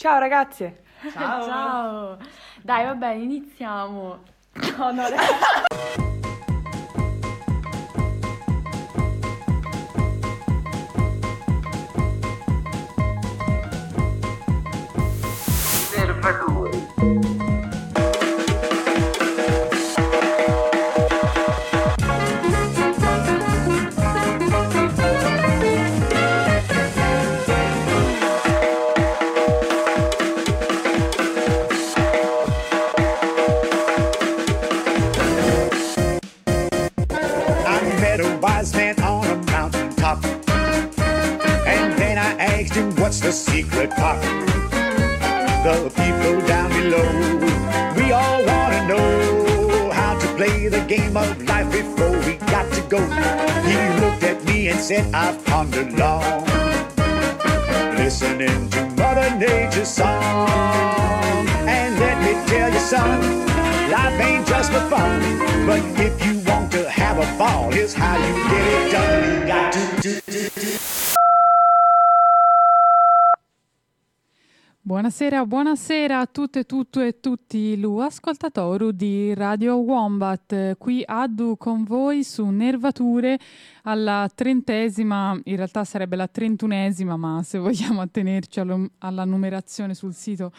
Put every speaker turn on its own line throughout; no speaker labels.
Ciao ragazze!
Ciao!
Ciao! Dai, vabbè, iniziamo. No, no,
I
tutte, tutto e tutti lu ascoltatori di Radio Wombat, qui Addu con voi su Nervature alla trentesima, in realtà sarebbe la trentunesima, ma se vogliamo attenerci allo- alla numerazione sul sito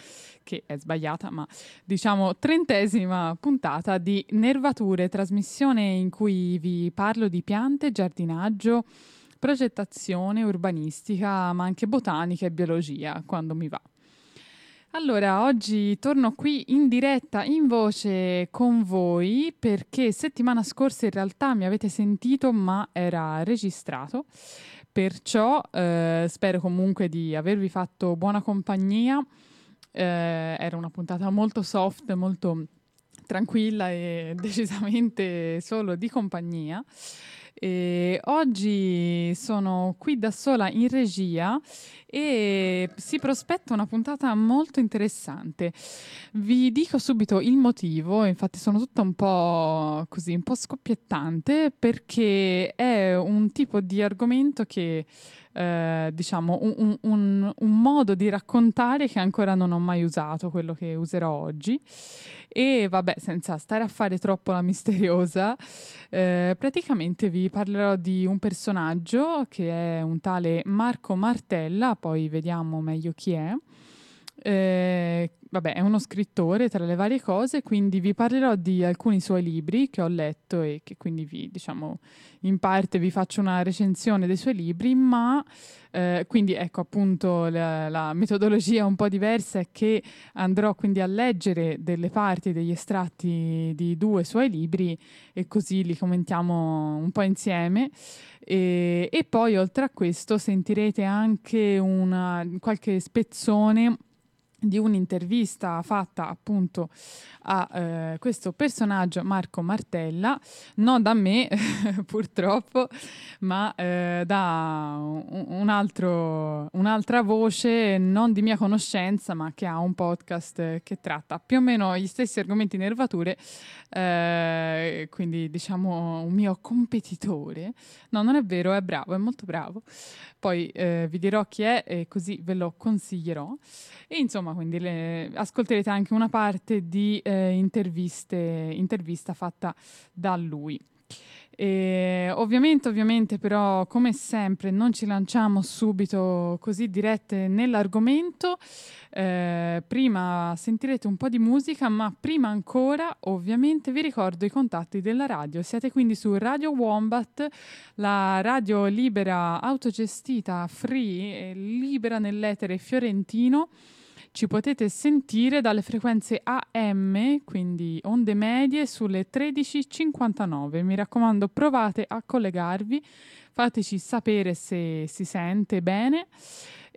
che è sbagliata, ma diciamo trentesima puntata di Nervature, trasmissione in cui vi parlo di piante, giardinaggio, progettazione, urbanistica, ma anche botanica e biologia, quando mi va. Allora, oggi torno qui in diretta, in voce con voi, perché settimana scorsa in realtà mi avete sentito, ma era registrato. Perciò eh, spero comunque di avervi fatto buona compagnia. Eh, era una puntata molto soft, molto tranquilla e decisamente solo di compagnia. E oggi sono qui da sola in regia e si prospetta una puntata molto interessante. Vi dico subito il motivo, infatti sono tutta un po' così, un po' scoppiettante perché è un tipo di argomento che eh, diciamo un, un- un- un modo di raccontare che ancora non ho mai usato, quello che userò oggi. E vabbè, senza stare a fare troppo la misteriosa, eh, praticamente vi parlerò di un personaggio che è un tale Marco Martella, poi vediamo meglio chi è. Eh, vabbè, è uno scrittore tra le varie cose, quindi vi parlerò di alcuni suoi libri che ho letto e che quindi vi, diciamo, in parte vi faccio una recensione dei suoi libri, ma eh, quindi ecco appunto la, la metodologia un po' diversa è che andrò quindi a leggere delle parti degli estratti di due suoi libri e così li commentiamo un po' insieme. E, e poi oltre a questo sentirete anche una, qualche spezzone di un'intervista fatta appunto a eh, questo personaggio Marco Martella, non da me purtroppo, ma eh, da un, altro, un'altra voce non di mia conoscenza, ma che ha un podcast che tratta più o meno gli stessi argomenti nervature, eh, quindi diciamo un mio competitore. No, non è vero, è bravo, è molto bravo. Poi eh, vi dirò chi è e così ve lo consiglierò. E insomma, quindi le- ascolterete anche una parte di eh, intervista fatta da lui. E ovviamente, ovviamente, però, come sempre, non ci lanciamo subito così dirette nell'argomento. Eh, prima sentirete un po' di musica, ma prima ancora, ovviamente, vi ricordo i contatti della radio. Siete quindi su Radio Wombat, la radio libera, autogestita, free, libera nell'etere fiorentino. Ci potete sentire dalle frequenze AM, quindi onde medie, sulle 13.59. Mi raccomando, provate a collegarvi, fateci sapere se si sente bene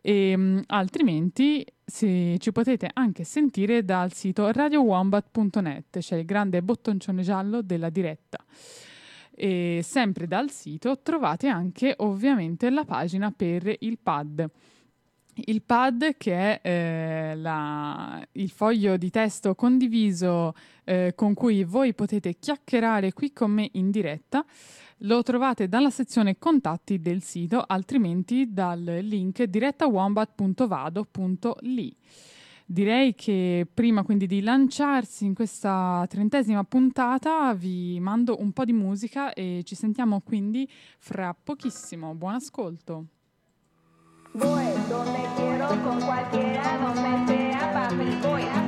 e mh, altrimenti se ci potete anche sentire dal sito radiowombat.net, c'è il grande bottoncione giallo della diretta. E sempre dal sito trovate anche ovviamente la pagina per il pad il pad che è eh, la, il foglio di testo condiviso eh, con cui voi potete chiacchierare qui con me in diretta, lo trovate dalla sezione contatti del sito, altrimenti dal link direttawombat.vado.li.
Direi che prima quindi di lanciarsi in questa trentesima puntata vi mando un po' di musica e ci sentiamo quindi fra pochissimo. Buon ascolto! Voy donde quiero, con cualquiera, donde sea, papi, voy.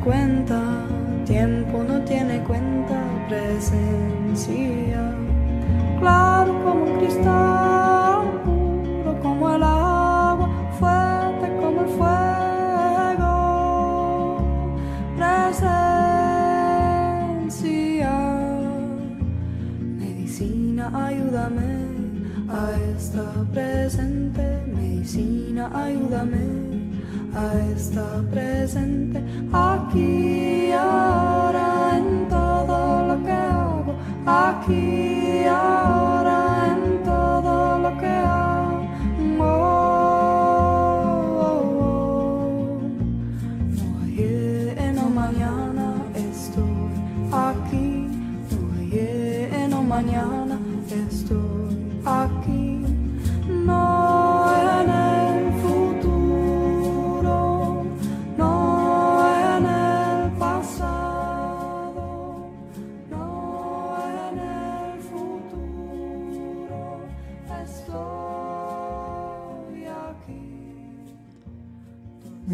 cuenta, tiempo no tiene cuenta, presencia, claro como un cristal.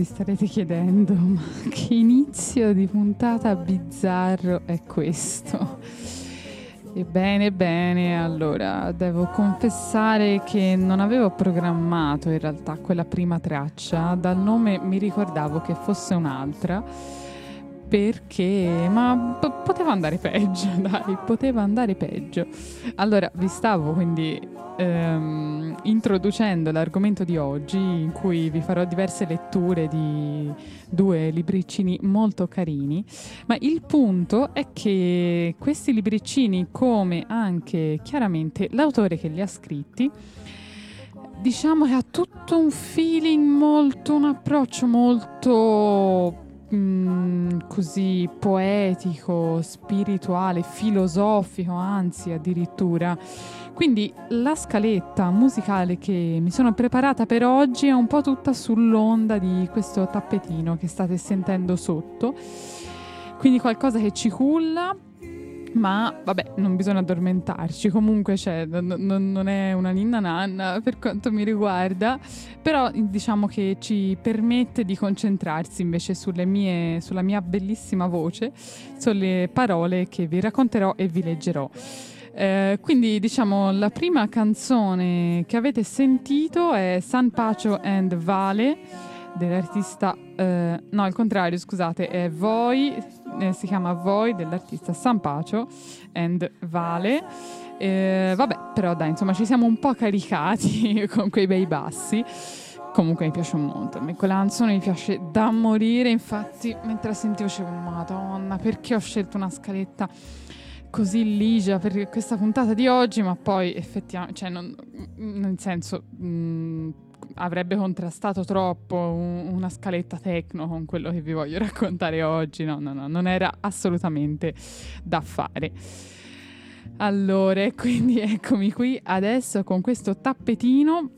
Starete chiedendo, ma che inizio di puntata bizzarro è questo? Ebbene, bene, allora devo confessare che non avevo programmato in realtà quella prima traccia, dal nome mi ricordavo che fosse un'altra perché ma p- poteva andare peggio, dai, poteva andare peggio. Allora, vi stavo quindi ehm, introducendo l'argomento di oggi in cui vi farò diverse letture di due libricini molto carini, ma il punto è che questi libricini, come anche chiaramente l'autore che li ha scritti, diciamo che ha tutto un feeling molto, un approccio molto Mm, così poetico, spirituale, filosofico, anzi addirittura. Quindi la scaletta musicale che mi sono preparata per oggi è un po' tutta sull'onda di questo tappetino che state sentendo sotto. Quindi qualcosa che ci culla, ma vabbè, non bisogna addormentarci. Comunque cioè, n- n- non è una ninna nanna per quanto mi riguarda, però diciamo che ci permette di concentrarsi invece mie, sulla mia bellissima voce, sulle parole che vi racconterò e vi leggerò. Eh, quindi diciamo la prima canzone che avete sentito è San Pacio and Vale dell'artista, eh, no al contrario scusate, è Voi, eh, si chiama Voi dell'artista San Pacio and Vale. Eh, vabbè, però dai, insomma ci siamo un po' caricati con quei bei bassi. Comunque mi piace molto, a me quella canzone mi piace da morire, infatti mentre la sentivo dicevo, madonna, perché ho scelto una scaletta così ligia per questa puntata di oggi, ma poi effettivamente, cioè non, nel senso, mh, avrebbe contrastato troppo un, una scaletta tecno con quello che vi voglio raccontare oggi. No, no, no, non era assolutamente da fare. Allora, quindi eccomi qui adesso con questo tappetino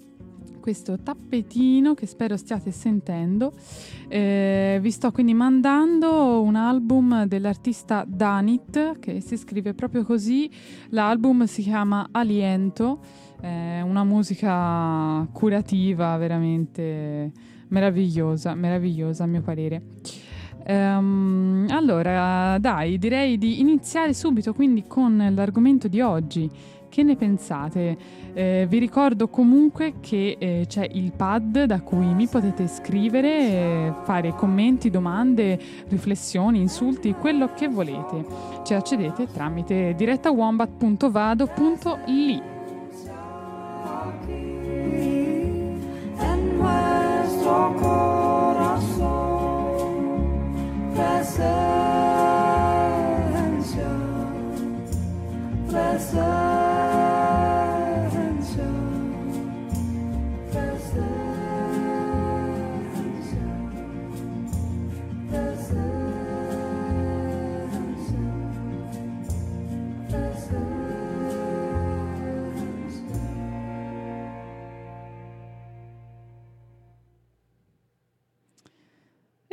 questo tappetino che spero stiate sentendo. Eh, vi sto quindi mandando un album dell'artista Danit che si scrive proprio così. L'album si chiama Aliento è una musica curativa, veramente meravigliosa, meravigliosa a mio parere. Um, allora, dai, direi di iniziare subito quindi con l'argomento di oggi. Che ne pensate? Eh, vi ricordo comunque che eh, c'è il pad da cui mi potete scrivere, eh, fare commenti, domande, riflessioni, insulti, quello che volete. Ci accedete tramite direttawombat.vado.li. sun.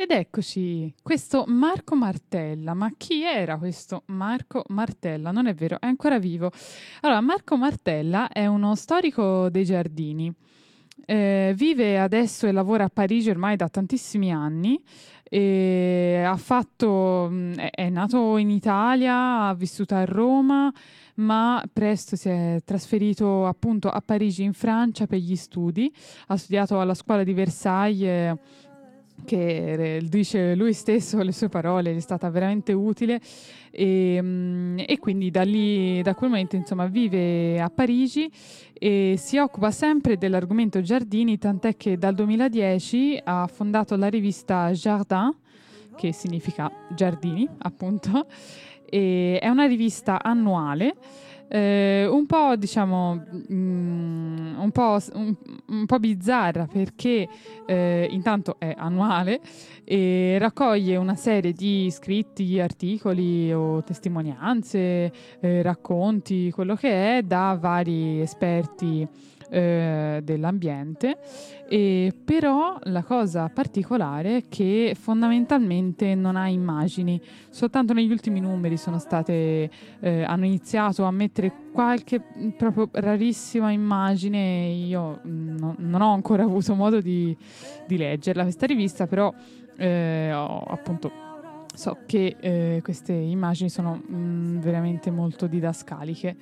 Ed eccoci, questo Marco Martella. Ma chi era questo Marco Martella? Non è vero, è ancora vivo. Allora, Marco Martella è uno storico dei giardini. Eh, vive adesso e lavora a Parigi ormai da tantissimi anni. Fatto, è, è nato in Italia, ha vissuto a Roma, ma presto si è trasferito appunto a Parigi in Francia per gli studi. Ha studiato alla scuola di Versailles che dice lui stesso, le sue parole, gli è stata veramente utile. E, mm, e, quindi da lì, da quel momento insomma vive a Parigi e si occupa sempre dell'argomento giardini, tant'è che dal 2010 ha fondato la rivista Jardin, che significa giardini appunto, è una rivista annuale eh, un po' diciamo mm, un, po', un, un, po', bizzarra perché eh, intanto è annuale e raccoglie una serie di scritti, articoli o testimonianze, eh, racconti, quello che è da vari esperti eh, dell'ambiente, e però la cosa particolare è che fondamentalmente non ha immagini, soltanto negli ultimi numeri sono state, eh, hanno iniziato a mettere qualche proprio rarissima immagine, io mm, no, non ho ancora avuto modo di, di leggerla questa rivista, però eh, ho appunto so che eh, queste immagini sono mh, mm, veramente molto didascaliche.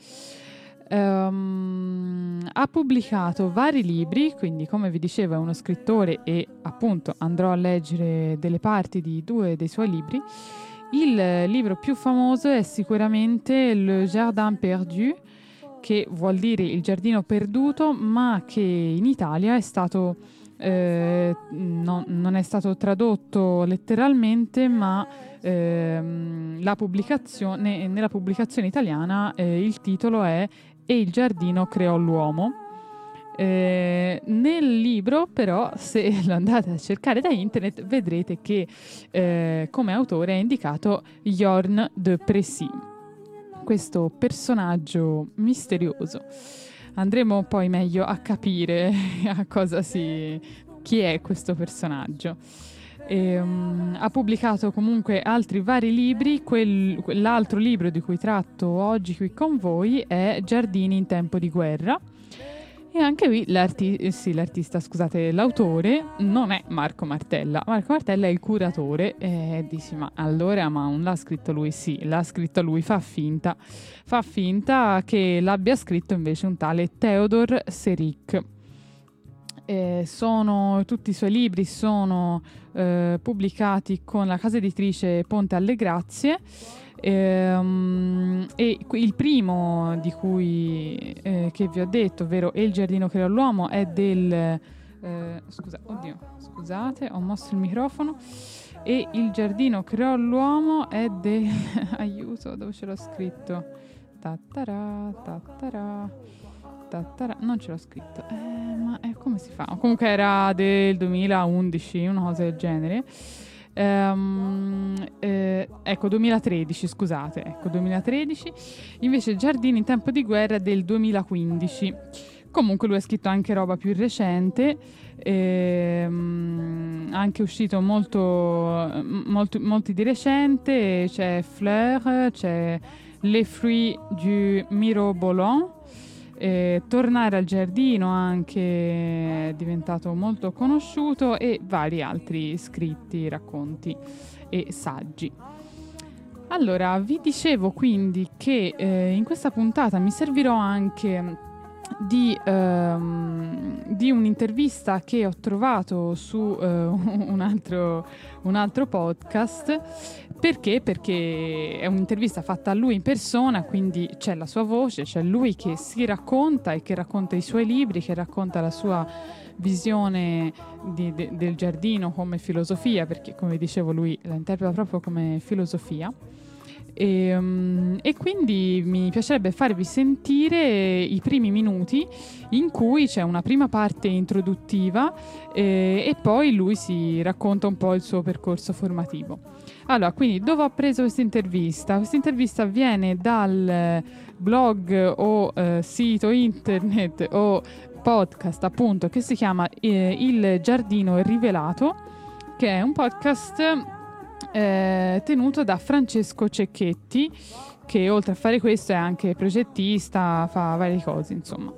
Um, ha pubblicato vari libri, quindi come vi dicevo è uno scrittore e appunto andrò a leggere delle parti di due dei suoi libri. Il libro più famoso è sicuramente Le Jardin Perdu, che vuol dire il giardino perduto, ma che in Italia è stato eh, no, non è stato tradotto letteralmente, ma ehm, pubblicazione, nella pubblicazione italiana eh, il titolo è E il giardino creò l'uomo. Eh, nel libro, però, se lo andate a cercare da internet, vedrete che eh, come autore è indicato Jorn de Pressy, questo personaggio misterioso andremo poi meglio a capire a cosa si, chi è questo personaggio. E, um, ha pubblicato comunque altri vari libri, Quel, l'altro libro di cui tratto oggi qui con voi è Giardini in tempo di guerra e anche qui l'arti- eh, sì, l'artista, scusate, l'autore non è Marco Martella. Marco Martella è il curatore e dici ma allora ma non l'ha scritto lui? Sì, l'ha scritto lui, fa finta. Fa finta che l'abbia scritto invece un tale Theodor Seric. Eh, sono, tutti i suoi libri sono eh, pubblicati con la casa editrice Ponte alle Grazie Ehm, e il primo di cui eh, che vi ho detto, ovvero il giardino creò l'uomo, è del eh, scusa, oddio, scusate, ho mosso il microfono. E il giardino creò l'uomo è del aiuto, dove ce l'ho scritto? Tattara, tattara, tattara. Non ce l'ho scritto, eh, ma eh, come si fa? Comunque era del 2011, una cosa del genere. Um, eh, ecco, 2013, scusate, ecco, 2013. Invece Giardini in tempo di guerra del 2015. Comunque lui ha scritto anche roba più recente, ehm, anche uscito molto, molto, molti di recente, c'è Fleur, c'è Les Fruits du Mirobolant, eh, tornare al giardino anche è diventato molto conosciuto e vari altri scritti, racconti e saggi. Allora, vi dicevo quindi che eh, in questa puntata mi servirò anche di, ehm, di, un'intervista che ho trovato su eh, un, altro, un, altro, podcast. Perché? Perché è un'intervista fatta a lui in persona, quindi c'è la sua voce, c'è lui che si racconta e che racconta i suoi libri, che racconta la sua visione di, de, del giardino come filosofia, perché come dicevo lui la interpreta proprio come filosofia. E, um, e, quindi mi piacerebbe farvi sentire i primi minuti in cui c'è una prima parte introduttiva eh, e poi lui si racconta un po' il suo percorso formativo. Allora, quindi dove ho preso questa intervista? Questa intervista viene dal blog o eh, sito internet o podcast appunto che si chiama eh, Il Giardino Rivelato, che è un podcast eh, tenuto da Francesco Cecchetti, che oltre a fare questo è anche progettista, fa varie cose, insomma.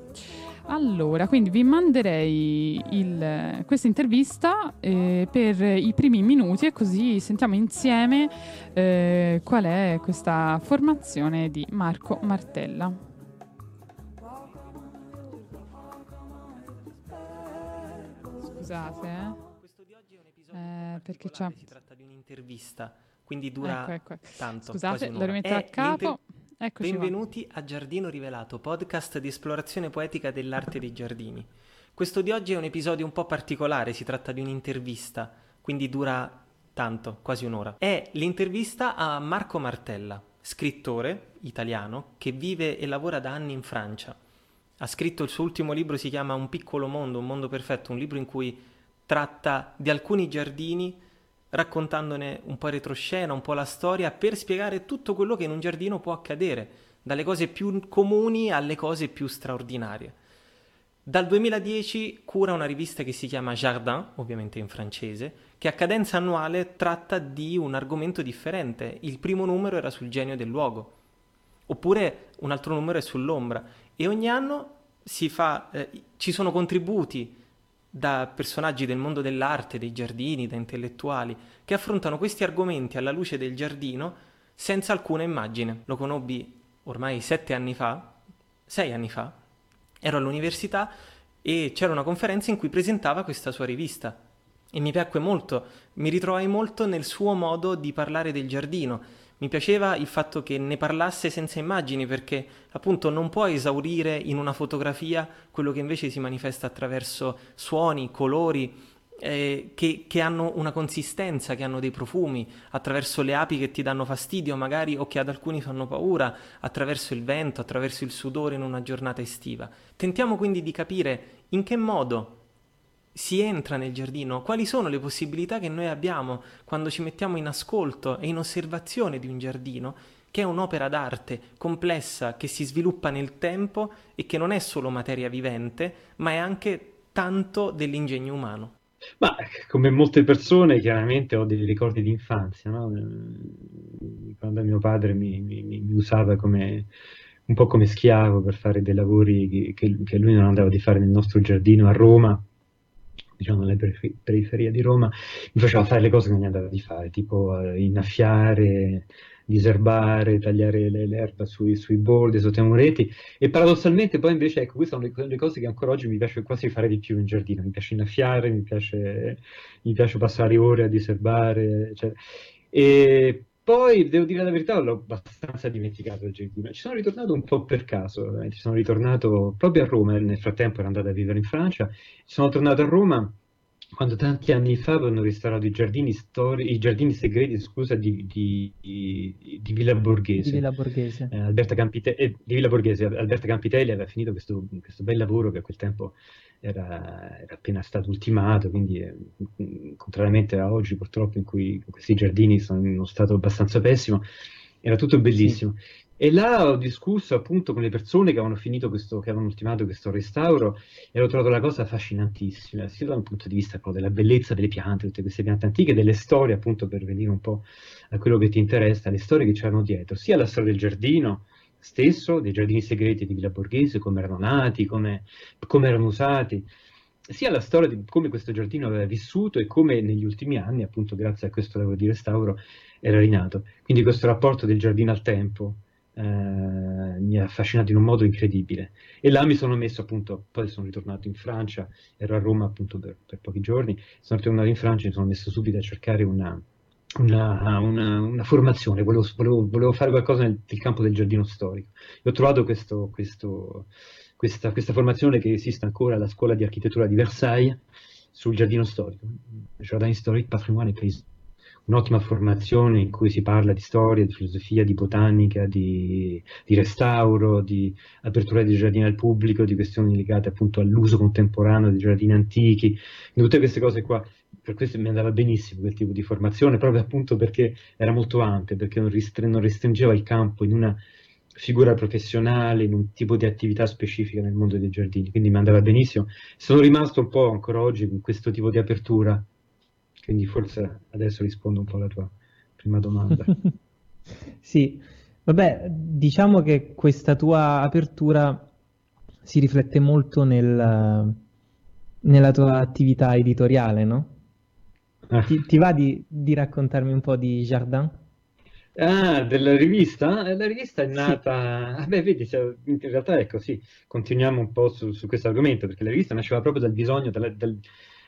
Allora, quindi vi manderei il, questa intervista eh, per i primi minuti e così sentiamo insieme eh, qual è questa formazione di Marco Martella. Scusate, eh. Eh, perché c'è...
Un'intervista, quindi dura ecco, ecco. tanto.
Scusate, lo rimetto a capo. Eccoci
Benvenuti qua. a Giardino Rivelato, podcast di esplorazione poetica dell'arte dei giardini. Questo di oggi è un episodio un po' particolare, si tratta di un'intervista, quindi dura tanto, quasi un'ora. È l'intervista a Marco Martella, scrittore italiano che vive e lavora da anni in Francia. Ha scritto il suo ultimo libro, si chiama Un piccolo mondo, un mondo perfetto, un libro in cui tratta di alcuni giardini raccontandone un po' retroscena, un po' la storia, per spiegare tutto quello che in un giardino può accadere, dalle cose più comuni alle cose più straordinarie. Dal 2010 cura una rivista che si chiama Jardin, ovviamente in francese, che a cadenza annuale tratta di un argomento differente. Il primo numero era sul genio del luogo, oppure un altro numero è sull'ombra. E ogni anno fa, eh, ci sono contributi da personaggi del mondo dell'arte, dei giardini, da intellettuali, che affrontano questi argomenti alla luce del giardino senza alcuna immagine. Lo conobbi ormai sette anni fa, sei anni fa, ero all'università e c'era una conferenza in cui presentava questa sua rivista e mi piacque molto, mi ritrovai molto nel suo modo di parlare del giardino. Mi piaceva il fatto che ne parlasse senza immagini perché appunto non può esaurire in una fotografia quello che invece si manifesta attraverso suoni, colori, eh, che, che, hanno una consistenza, che hanno dei profumi, attraverso le api che ti danno fastidio magari o che ad alcuni fanno paura, attraverso il vento, attraverso il sudore in una giornata estiva. Tentiamo quindi di capire in che modo si entra nel giardino, quali sono le possibilità che noi abbiamo quando ci mettiamo in ascolto e in osservazione di un giardino, che è un'opera d'arte complessa che si sviluppa nel tempo e che non è solo materia vivente, ma è anche tanto dell'ingegno umano.
Ma come molte persone, chiaramente ho dei ricordi di infanzia, no? Quando mio padre mi, mi, mi, usava come, un po' come schiavo per fare dei lavori che, che, lui non andava di fare nel nostro giardino a Roma, diciamo nelle periferie di Roma, mi faceva fare le cose che gli andava di fare, tipo eh, innaffiare, diserbare, tagliare l'erba sui, sui bordi, sotto i mureti e paradossalmente poi invece ecco queste sono le, le, cose che ancora oggi mi piace quasi fare di più in giardino, mi piace innaffiare, mi piace, mi piace passare ore a diserbare, cioè. e poi devo dire la verità, l'ho abbastanza dimenticato il giardino. Ci sono ritornato un po' per caso, eh. ci sono ritornato proprio a Roma, nel frattempo ero andato a vivere in Francia, sono tornato a Roma quando tanti anni fa hanno restaurato i giardini, stori- i giardini segreti scusa, di, di, di, di, Villa Borghese.
Di Villa Borghese.
Eh, Alberta Campite- eh, di Villa Borghese. Alberta Campitelli aveva finito questo, questo, bel lavoro che a quel tempo era, era appena stato ultimato, quindi eh, contrariamente a oggi purtroppo in cui questi giardini sono in uno stato abbastanza pessimo, era tutto bellissimo. Sì. E là ho discusso appunto con le persone che avevano finito questo, che avevano ultimato questo restauro e ho trovato la cosa affascinantissima, sia dal punto di vista proprio della bellezza delle piante, tutte queste piante antiche, delle storie appunto per venire un po' a quello che ti interessa, le storie che c'erano dietro, sia la storia del giardino stesso, dei giardini segreti di Villa Borghese, come erano nati, come, come erano usati, sia la storia di come questo giardino aveva vissuto e come negli ultimi anni, appunto grazie a questo lavoro di restauro, era rinato. Quindi questo rapporto del giardino al tempo, eh, mi ha affascinato in un modo incredibile. E là mi sono messo appunto, poi sono ritornato in Francia, ero a Roma appunto per, per pochi giorni, sono tornato in Francia e mi sono messo subito a cercare una, una, una, una formazione, volevo, volevo, volevo, fare qualcosa nel, nel, campo del giardino storico. E ho trovato questo, questo, questa, questa, formazione che esiste ancora alla scuola di architettura di Versailles sul giardino storico, Jardin historique, patrimoine et paysage un'ottima formazione in cui si parla di storia, di filosofia, di botanica, di, di restauro, di apertura dei giardini al pubblico, di questioni legate appunto all'uso contemporaneo dei giardini antichi, di tutte queste cose qua. Per questo mi andava benissimo quel tipo di formazione, proprio appunto perché era molto ampia, perché non, restring- non restringeva il campo in una figura professionale, in un tipo di attività specifica nel mondo dei giardini, quindi mi andava benissimo. Sono rimasto un po' ancora oggi con questo tipo di apertura quindi forse adesso rispondo un po' alla tua prima domanda.
sì, vabbè, diciamo che questa tua apertura si riflette molto nel, nella tua attività editoriale, no? Ah. Ti, ti, va di, di, raccontarmi un po' di Jardin?
Ah, della rivista? Eh, la rivista è nata... Sì. Beh, vedi, in realtà è così, continuiamo un po' su, su questo argomento, perché la rivista nasceva proprio dal bisogno, dal, dal,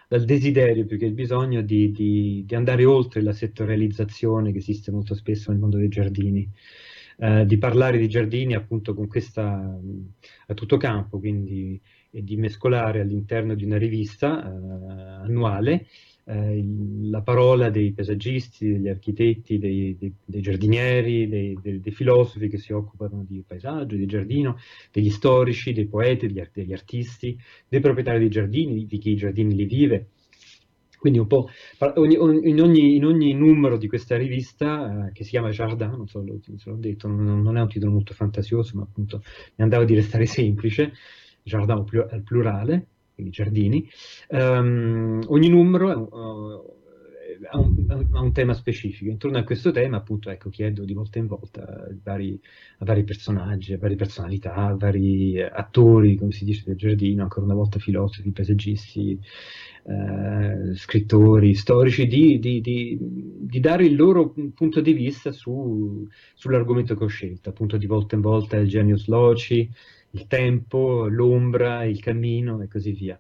dal desiderio più che il bisogno di, di, di, andare oltre la settorializzazione che esiste molto spesso nel mondo dei giardini, eh, di parlare di giardini appunto con questa a tutto campo, quindi e di mescolare all'interno di una rivista eh, annuale eh, la parola dei paesaggisti, degli architetti, dei, dei, dei giardinieri, dei, dei, filosofi che si occupano di paesaggio, di giardino, degli storici, dei poeti, degli, degli artisti, dei proprietari dei giardini, di chi i giardini li vive. Quindi un po' in ogni, in ogni numero di questa rivista, eh, che si chiama Jardin, non so se l'ho detto, non, non, è un titolo molto fantasioso, ma appunto mi andava di restare semplice, jardin al plurale, quindi giardini. Um, ogni numero ha, un, ha, un, tema specifico. Intorno a questo tema, appunto, ecco, chiedo di volta in volta vari, a vari personaggi, a varie personalità, a vari attori, come si dice, del giardino, ancora una volta filosofi, paesaggisti, eh, scrittori, storici, di, di, di, di, dare il loro punto di vista su, sull'argomento che ho scelto, appunto di volta in volta il genius loci, il tempo, l'ombra, il cammino e così via.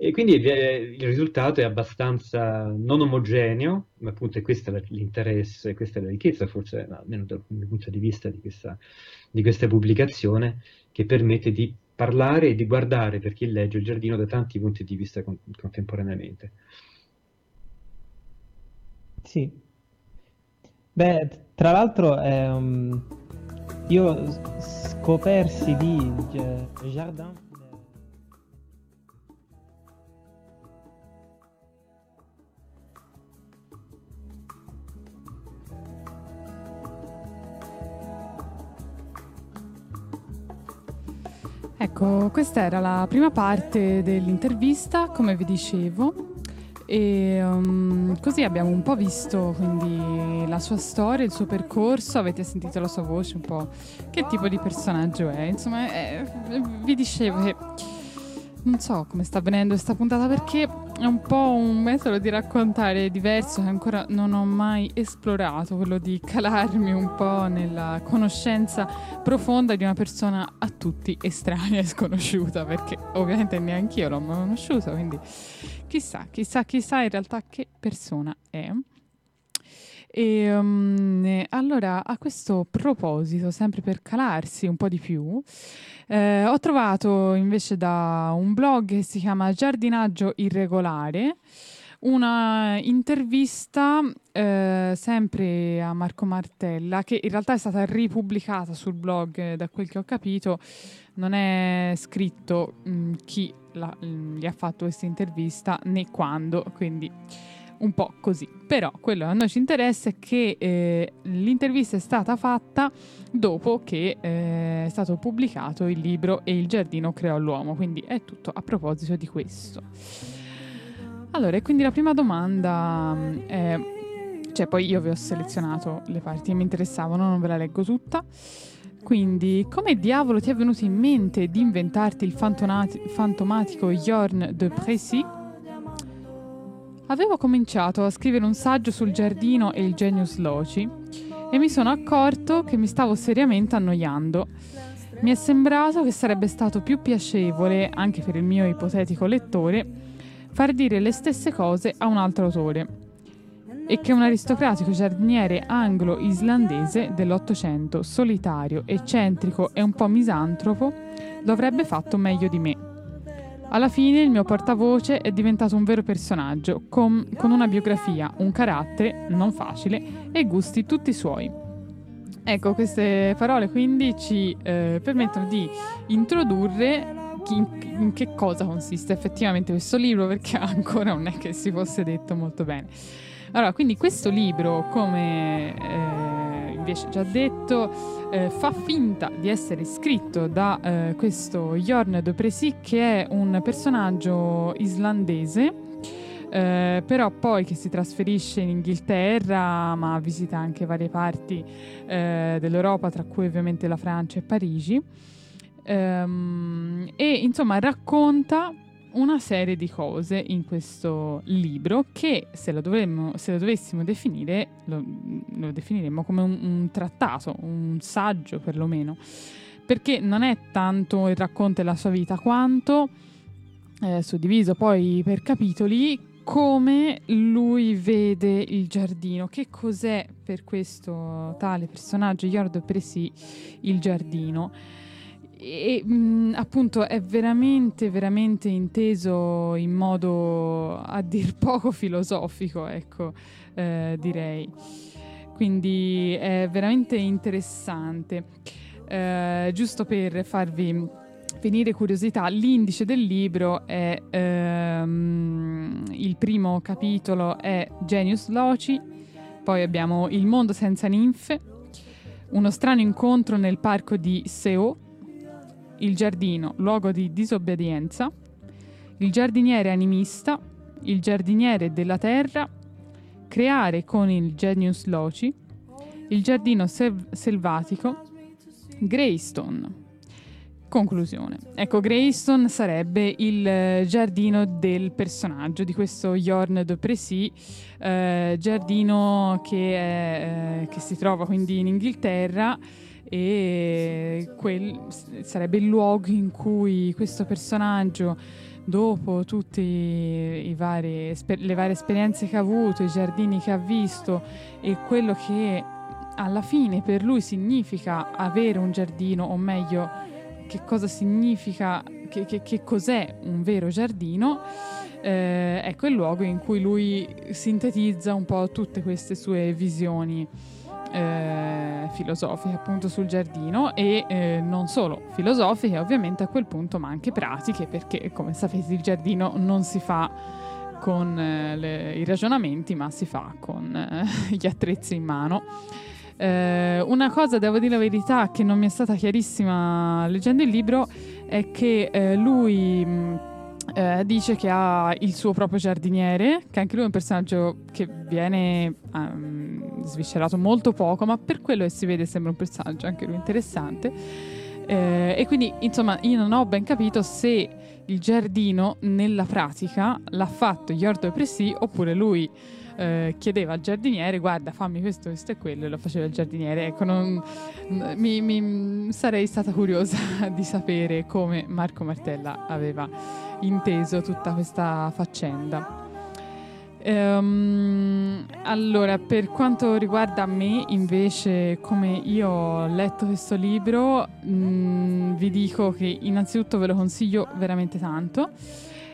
E quindi il risultato è abbastanza non omogeneo, ma appunto è questo l'interesse, questa è la ricchezza, forse almeno dal punto di vista di questa, di questa pubblicazione, che permette di parlare e di guardare per chi legge il giardino da tanti punti di vista con- contemporaneamente.
Sì. Beh, tra l'altro um, io scopersi di Jardin
Ecco, questa era la prima parte dell'intervista, come vi dicevo. E um, così abbiamo un po' visto quindi la sua storia, il suo percorso, avete sentito la sua voce, un po' che tipo di personaggio è. Insomma, eh, vi dicevo che non so come sta avvenendo questa puntata perché è un po' un metodo di raccontare diverso che ancora non ho mai esplorato, quello di calarmi un po' nella conoscenza profonda di una persona a tutti estranea e sconosciuta, perché ovviamente neanche io l'ho mai conosciuta, quindi chissà, chissà, chissà in realtà che persona è. E um, allora, a questo proposito, sempre per calarsi un po' di più, eh, ho trovato invece da un blog che si chiama Giardinaggio Irregolare una intervista eh, sempre a Marco Martella che in realtà è stata ripubblicata sul blog eh, da quel che ho capito. Non è scritto mh, mm, chi la, mh, gli ha fatto questa intervista né quando quindi un po' così. Però quello che a noi ci interessa è che eh, l'intervista è stata fatta dopo che eh, è stato pubblicato il libro E il giardino creò l'uomo, quindi è tutto a proposito di questo. Allora, quindi la prima domanda mm, è, cioè poi io vi ho selezionato le parti che mi interessavano, non ve la leggo tutta. Quindi, come diavolo ti è venuto in mente di inventarti il fantomatico Jorn de Précy Avevo cominciato a scrivere un saggio sul giardino e il genius loci e mi sono accorto che mi stavo seriamente annoiando. Mi è sembrato che sarebbe stato più piacevole, anche per il mio ipotetico lettore, far dire le stesse cose a un altro autore e che un aristocratico giardiniere anglo-islandese dell'Ottocento, solitario, eccentrico e un po' misantropo, lo avrebbe fatto meglio di me. Alla fine il mio portavoce è diventato un vero personaggio, con, con una biografia, un carattere non facile e gusti tutti suoi. Ecco, queste parole quindi ci eh, permettono di introdurre in, in, che cosa consiste effettivamente questo libro, perché ancora non è che si fosse detto molto bene. Allora, quindi questo libro, come eh, invece già detto, eh, fa finta di essere scritto da eh, questo Jorn de Presi, che è un personaggio islandese, eh, però poi che si trasferisce in Inghilterra, ma visita anche varie parti eh, dell'Europa, tra cui ovviamente la Francia e Parigi. Ehm, e insomma racconta una serie di cose in questo libro che se lo, dovremmo, se lo dovessimo definire lo, lo definiremmo come un, un, trattato, un saggio perlomeno, perché non è tanto il racconto della sua vita quanto eh, suddiviso poi per capitoli come lui vede il giardino, che cos'è per questo tale personaggio Yordo Presi il giardino e mh, appunto è veramente, veramente inteso in modo a dir poco filosofico, ecco, eh, direi. Quindi è veramente interessante. Eh, giusto per farvi venire curiosità, l'indice del libro è ehm, il primo capitolo è Genius Loci, poi abbiamo Il mondo senza ninfe, uno strano incontro nel parco di Seo il giardino luogo di disobbedienza, il giardiniere animista, il giardiniere della terra, creare con il genius loci, il giardino sev- selvatico, Greystone. Conclusione. Ecco, Greystone sarebbe il eh, giardino del personaggio di questo Jorn de Pressy, eh, giardino che, è, eh, che, si trova quindi in Inghilterra e quel sarebbe il luogo in cui questo personaggio dopo tutte le varie esperienze che ha avuto, i giardini che ha visto e quello che alla fine per lui significa avere un giardino, o meglio, che cosa significa, che, che, che cos'è un vero giardino, eh, ecco il luogo in cui lui sintetizza un po' tutte queste sue visioni eh, filosofiche appunto sul giardino e eh, non solo filosofiche ovviamente a quel punto ma anche pratiche perché come sapete il giardino non si fa con eh, le, i ragionamenti ma si fa con eh, gli attrezzi in mano. Eh, una cosa, devo dire la verità, che non mi è stata chiarissima leggendo il libro è che eh, lui mh, eh, dice che ha il suo proprio giardiniere, che anche lui è un personaggio che viene um, sviscerato molto poco, ma per quello che si vede sembra un personaggio anche lui interessante. Eh, e quindi, insomma, io non ho ben capito se il giardino nella pratica l'ha fatto Yordo Presi oppure lui eh, chiedeva al giardiniere guarda fammi questo, questo e quello e lo faceva il giardiniere ecco non, mi, mi, sarei stata curiosa di sapere come Marco Martella aveva inteso tutta questa faccenda. Um, allora, per quanto riguarda me, invece, come io ho letto questo libro, mh, mm, vi dico che innanzitutto ve lo consiglio veramente tanto.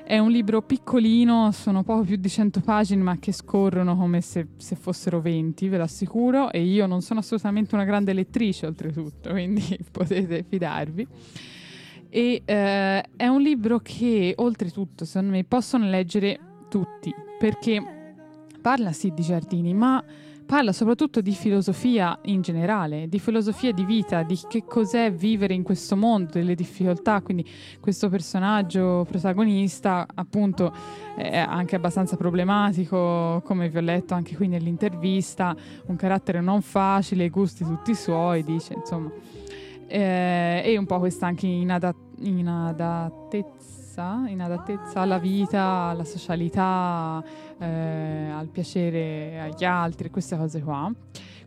È un libro piccolino, sono poco più di 100 pagine, ma che scorrono come se, se, fossero 20, ve lo assicuro. E io non sono assolutamente una grande lettrice, oltretutto, quindi potete fidarvi. E eh, è un libro che oltretutto, secondo me, possono leggere tutti, perché parla sì di giardini, ma parla soprattutto di filosofia in generale, di filosofia di vita, di che cos'è vivere in questo mondo, delle difficoltà, quindi questo personaggio protagonista appunto è anche abbastanza problematico, come vi ho letto anche qui nell'intervista, un carattere non facile, gusti tutti suoi, dice insomma. Eh, e un po' questa anche inadat- inadattezza, inadattezza alla vita, alla socialità, eh, al piacere agli altri, queste cose qua.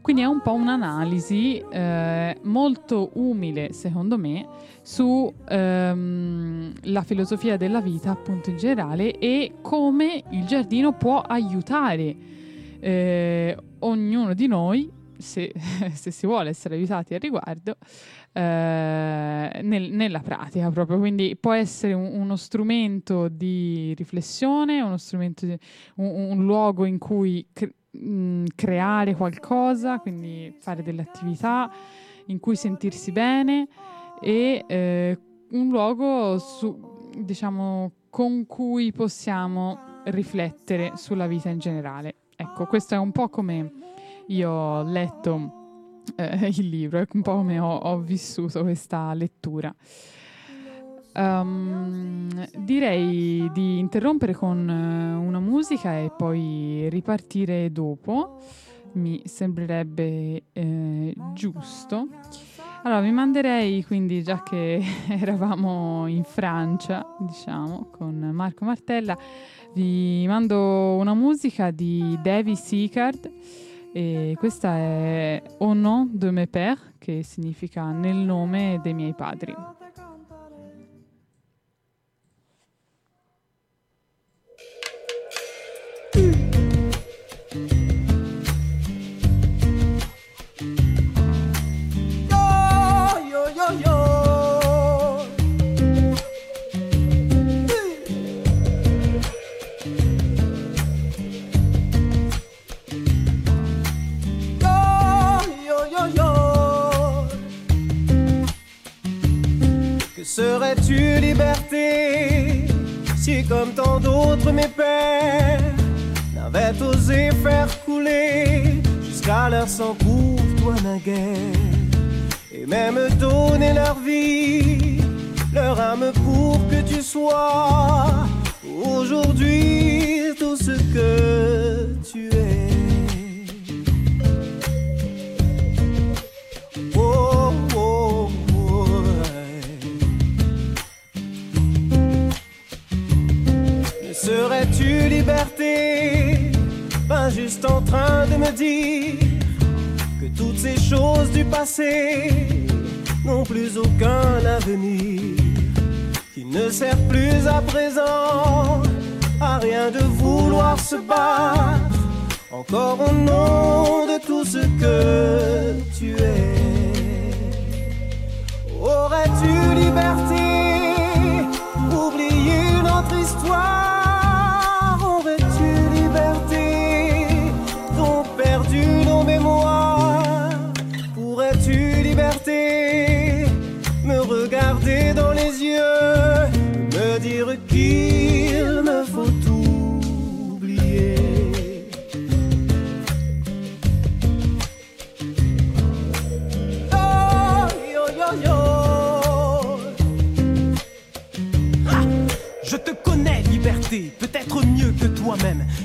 Quindi è un po' un'analisi eh, molto umile, secondo me, sulla ehm, filosofia della vita, appunto in generale, e come il giardino può aiutare eh, ognuno di noi, se, se, si vuole essere aiutati al riguardo, nel, nella pratica proprio, quindi può essere un, uno strumento di riflessione, uno strumento di, un, un, luogo in cui cre- mh, creare qualcosa, quindi fare delle attività in cui sentirsi bene e eh, un luogo su, diciamo, con cui possiamo riflettere sulla vita in generale. Ecco, questo è un po' come io ho letto eh, il libro, è un po' come ho, ho vissuto questa lettura. Um, direi di interrompere con eh, una musica e poi ripartire dopo. Mi sembrerebbe eh, giusto. Allora, vi manderei quindi, già che eravamo in Francia, diciamo, con Marco Martella, vi mando una musica di Davy Seacard e questa è Au nom de mes pères, che significa nel nome dei miei padri.
Serais-tu liberté si comme tant d'autres mes pères n'avaient osé faire couler jusqu'à leur sang pour toi naguère et même donner leur vie leur âme pour que tu sois aujourd'hui tout ce que tu es. Serais-tu liberté? Pas juste en train de me dire que toutes ces choses du passé n'ont plus aucun avenir, qui ne sert plus à présent à rien de vouloir se battre, encore au nom de tout ce que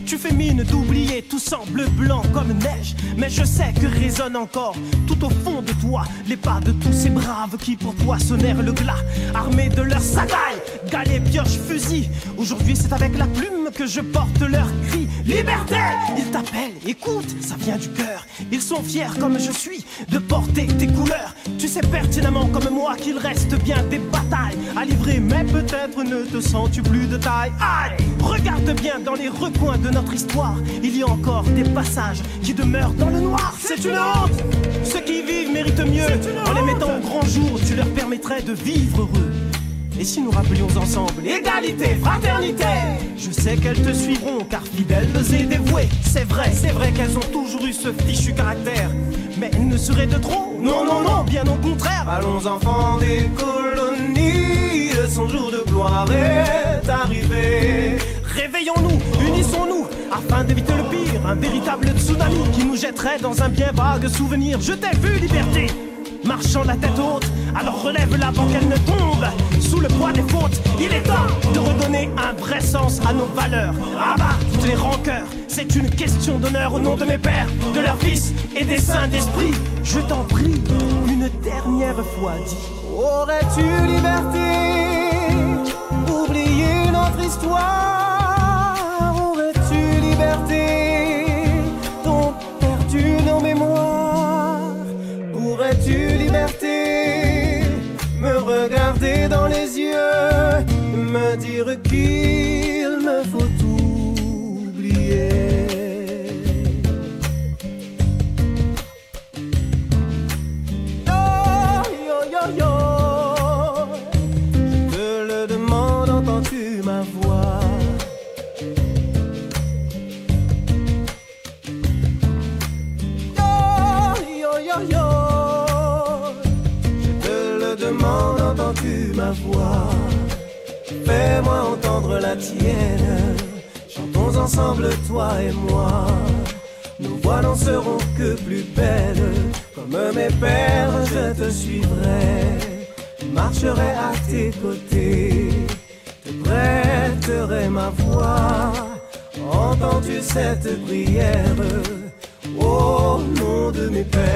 Tu
fais mine d'oublier, tout semble blanc comme neige. Mais je sais que résonne encore, tout au fond de toi, les pas de tous ces braves qui pour toi sonnèrent le glas. Armés de leurs sagailles, galets, pioches, fusils. Aujourd'hui, c'est avec la plume que je porte leur cri. Liberté Ils t'appellent, écoute, ça vient du cœur. Ils sont fiers comme je suis de porter tes couleurs. Tu sais pertinemment comme moi qu'il reste bien des batailles à livrer, mais peut-être ne te sens-tu plus de taille. Aïe Regarde bien dans les recoins de notre histoire, il y a encore des passages qui demeurent dans le noir. C'est une honte Ceux qui vivent méritent mieux. En les mettant au grand jour, tu leur permettrais de vivre heureux. Et si nous rappelions ensemble égalité, fraternité Je sais qu'elles te suivront car fidèles et dévouées. C'est vrai, c'est vrai qu'elles ont toujours eu ce fichu caractère. Mais elles ne seraient de trop. Non, non, non, bien au contraire.
Allons enfants des colonies, son jour de gloire est arrivé.
Réveillons-nous, unissons-nous afin d'éviter le pire, un véritable tsunami qui nous jetterait dans un bien vague souvenir. Je t'ai vu, liberté, marchant la tête haute, alors relève-la avant qu'elle ne tombe sous le poids des fautes. Il est temps de redonner un vrai sens à nos valeurs. Abat toutes les rancœurs, c'est une question d'honneur au nom de mes pères, de leurs fils et des saints d'esprit. Je t'en prie, une dernière fois, dis.
Aurais-tu liberté oublier notre histoire? Dire qu'il me faut oublier Oh, yo, Fais-moi entendre la tienne. Chantons ensemble, toi et moi. Nos voix n'en seront que plus belles. Comme mes pères, je te suivrai. Marcherai à tes côtés. Te prêterai ma voix. Entends-tu cette prière? Au nom de mes pères?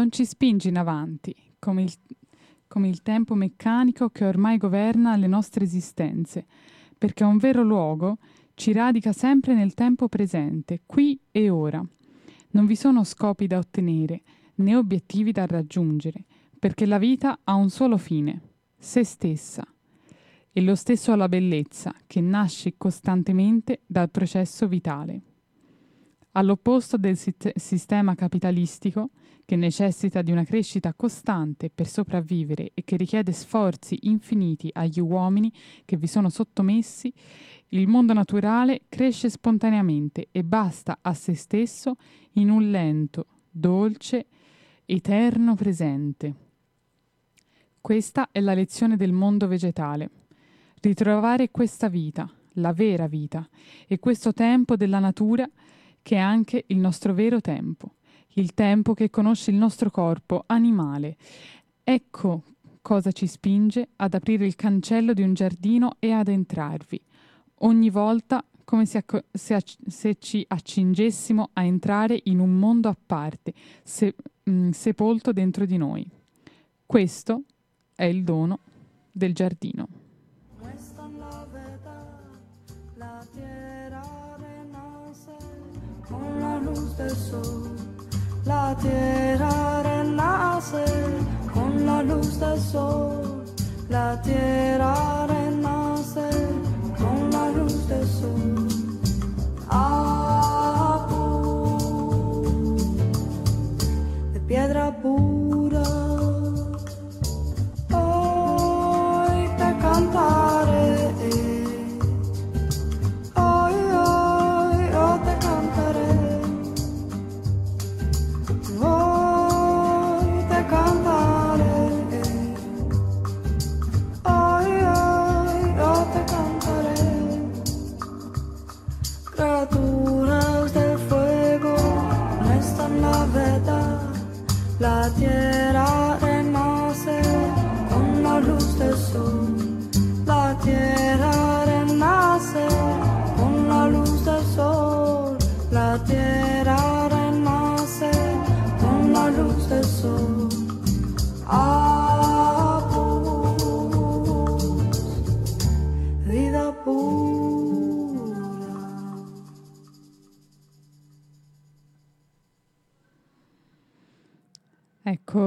Non ci spingi in avanti, come il, come il tempo meccanico che ormai governa le nostre esistenze, perché un vero luogo ci radica sempre nel tempo presente, qui e ora. Non vi sono scopi da ottenere, né obiettivi da raggiungere, perché la vita ha un solo fine, se stessa. e lo stesso la bellezza, che nasce costantemente dal processo vitale. All'opposto del sit- sistema capitalistico, che necessita di una crescita costante per sopravvivere e che richiede sforzi infiniti agli uomini che vi sono sottomessi, il mondo naturale cresce spontaneamente e basta a se stesso in un lento, dolce, eterno presente. Questa è la lezione del mondo vegetale. Ritrovare questa vita, la vera vita, e questo tempo della natura che è anche il nostro vero tempo il tempo che conosce il nostro corpo animale. Ecco cosa ci spinge ad aprire il cancello di un giardino e ad entrarvi. Ogni volta come se, acc- se, acc- se ci accingessimo a entrare in un mondo a parte, se- mh, mm, sepolto dentro di noi. Questo è il dono del giardino.
La tierra renace con la luz del sol. La tierra renace con la luz del sol. De piedra pura.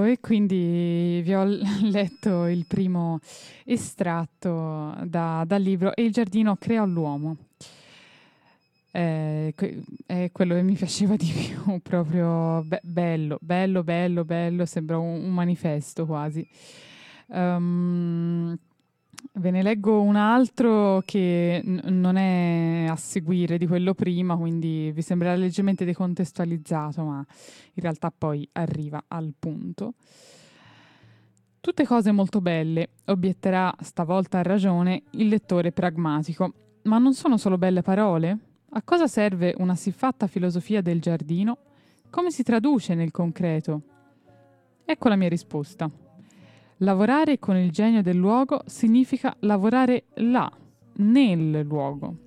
E quindi vi ho letto il primo estratto da, dal libro E il giardino creò l'uomo. Eh, è quello che mi piaceva di più, proprio be- bello, bello, bello, bello, sembra un, un manifesto quasi. Um, Ve ne leggo un altro che n- non è a seguire di quello prima, quindi vi sembrerà leggermente decontestualizzato, ma in realtà poi arriva al punto. Tutte cose molto belle, obietterà stavolta a ragione il lettore pragmatico. Ma non sono solo belle parole? A cosa serve una siffatta filosofia del giardino? Come si traduce nel concreto? Ecco la mia risposta. Lavorare con il genio del luogo significa lavorare là, nel luogo.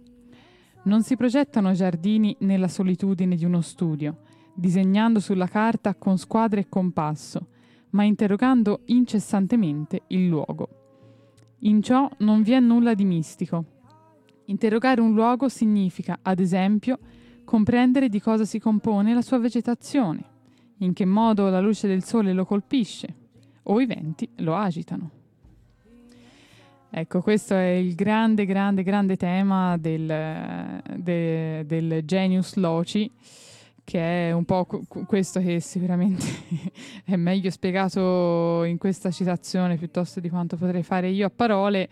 Non si progettano giardini nella solitudine di uno studio, disegnando sulla carta con squadre e compasso, ma interrogando incessantemente il luogo. In ciò non vi è nulla di mistico. Interrogare un luogo significa, ad esempio, comprendere di cosa si compone la sua vegetazione, in che modo la luce del sole lo colpisce, o i venti lo agitano. Ecco, questo è il grande, grande, grande tema del, de, del genius loci, che è un po' questo che sicuramente è meglio spiegato in questa citazione piuttosto di quanto potrei fare io a parole.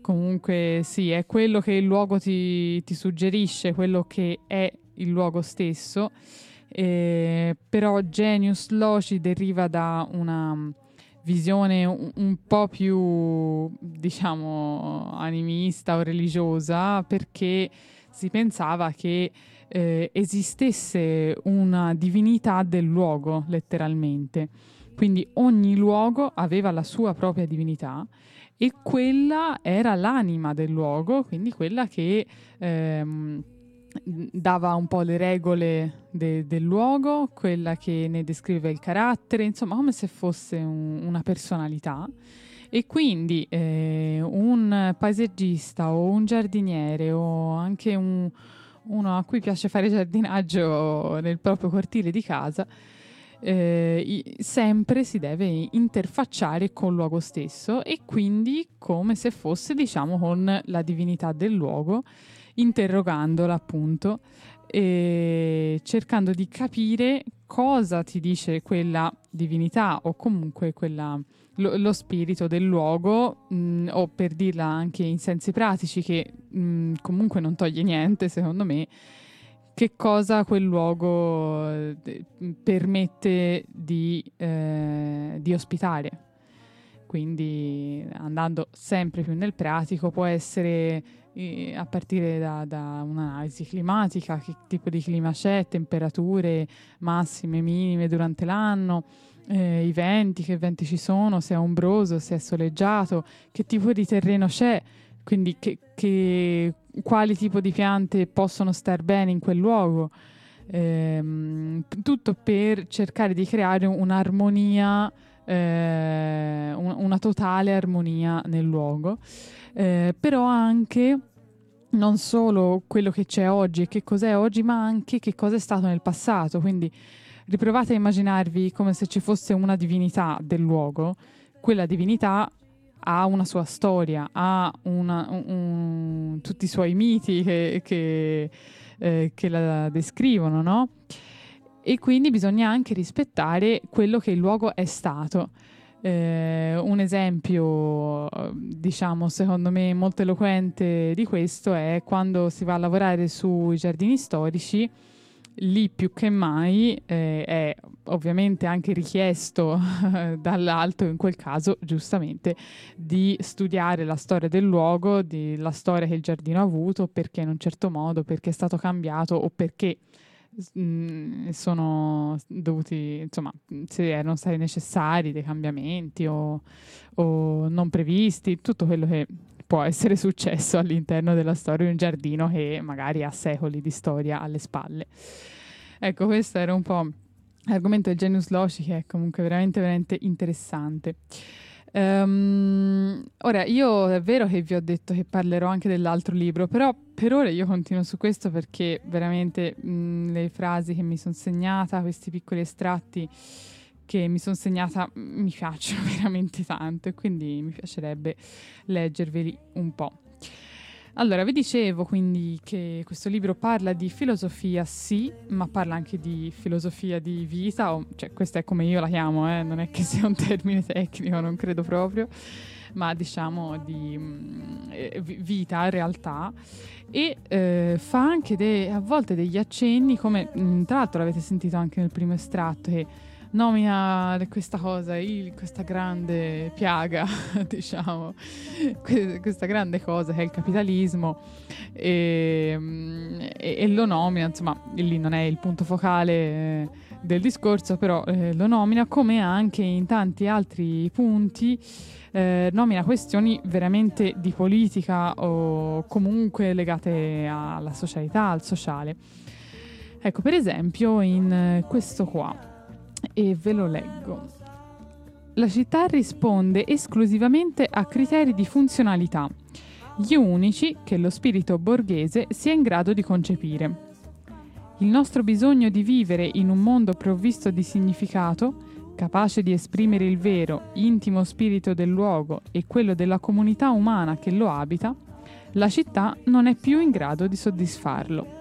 Comunque sì, è quello che il luogo ti, ti suggerisce, quello che è il luogo stesso, eh, però genius loci deriva da una visione un, un, po' più, diciamo, animista o religiosa, perché si pensava che eh, esistesse una divinità del luogo, letteralmente. Quindi ogni luogo aveva la sua propria divinità e quella era l'anima del luogo, quindi quella che ehm, dava un po' le regole de- del luogo, quella che ne descrive il carattere, insomma come se fosse un- una personalità. E quindi eh, un paesaggista o un giardiniere o anche un, uno a cui piace fare giardinaggio nel proprio cortile di casa eh, sempre si deve interfacciare col luogo stesso e quindi come se fosse, diciamo, con la divinità del luogo, interrogandola appunto e cercando di capire cosa ti dice quella divinità o comunque quella, lo, lo spirito del luogo mh, o per dirla anche in sensi pratici che mh, comunque non toglie niente secondo me che cosa quel luogo eh, permette di, eh, di ospitare quindi andando sempre più nel pratico può essere eh, a partire da, da un'analisi climatica, che tipo di clima c'è, temperature massime, minime durante l'anno, eh, i venti, che venti ci sono, se è ombroso, se è soleggiato, che tipo di terreno c'è, quindi che, che- quali tipo di piante possono star bene in quel luogo. Ehm, tutto per cercare di creare un'armonia, eh, un- una totale armonia nel luogo, Eh, però anche non solo quello che c'è oggi e che cos'è oggi, ma anche che cosa è stato nel passato. Quindi riprovate a immaginarvi come se ci fosse una divinità del luogo, quella divinità ha una sua storia, ha una- un- un- tutti i suoi miti che, che, eh, che la descrivono, no? E quindi bisogna anche rispettare quello che il luogo è stato. Eh, un esempio, diciamo, secondo me molto eloquente di questo è quando si va a lavorare sui giardini storici, lì più che mai eh, è ovviamente anche richiesto dall'alto, in quel caso giustamente, di studiare la storia del luogo, la storia che il giardino ha avuto, perché in un certo modo, perché è stato cambiato o perché mm, sono dovuti, insomma, se erano stati necessari dei cambiamenti o, o non previsti, tutto quello che può essere successo all'interno della storia di un giardino che magari ha secoli di storia alle spalle. Ecco, questo era un po' l'argomento del genius loci che è comunque veramente, veramente interessante. Ehm, ora, io è vero che vi ho detto che parlerò anche dell'altro libro, però per ora io continuo su questo perché veramente mh, le frasi che mi sono segnata, questi piccoli estratti che mi sono segnata mi piacciono veramente tanto e quindi mi piacerebbe leggerveli un po'. Allora, vi dicevo quindi che questo libro parla di filosofia, sì, ma parla anche di filosofia di vita, o, cioè questa è come io la chiamo, eh, non è che sia un termine tecnico, non credo proprio, ma diciamo di mm, eh, vi- vita, realtà, e eh, fa anche de- a volte degli accenni, come mm, tra l'altro l'avete sentito anche nel primo estratto, che nomina questa cosa, il- questa grande piaga, diciamo, que- questa grande cosa che è il capitalismo. E, mm, e- e lo nomina, insomma, lì non è il punto focale eh, del discorso, però eh, lo nomina come anche in tanti altri punti eh, nomina questioni veramente di politica o comunque legate alla socialità, al sociale. Ecco, per esempio in questo qua, e ve lo leggo. La città risponde esclusivamente a criteri di funzionalità, gli unici che lo spirito borghese sia in grado di concepire. Il nostro bisogno di vivere in un mondo provvisto di significato, capace di esprimere il vero, intimo spirito del luogo e quello della comunità umana che lo abita, la città non è più in grado di soddisfarlo.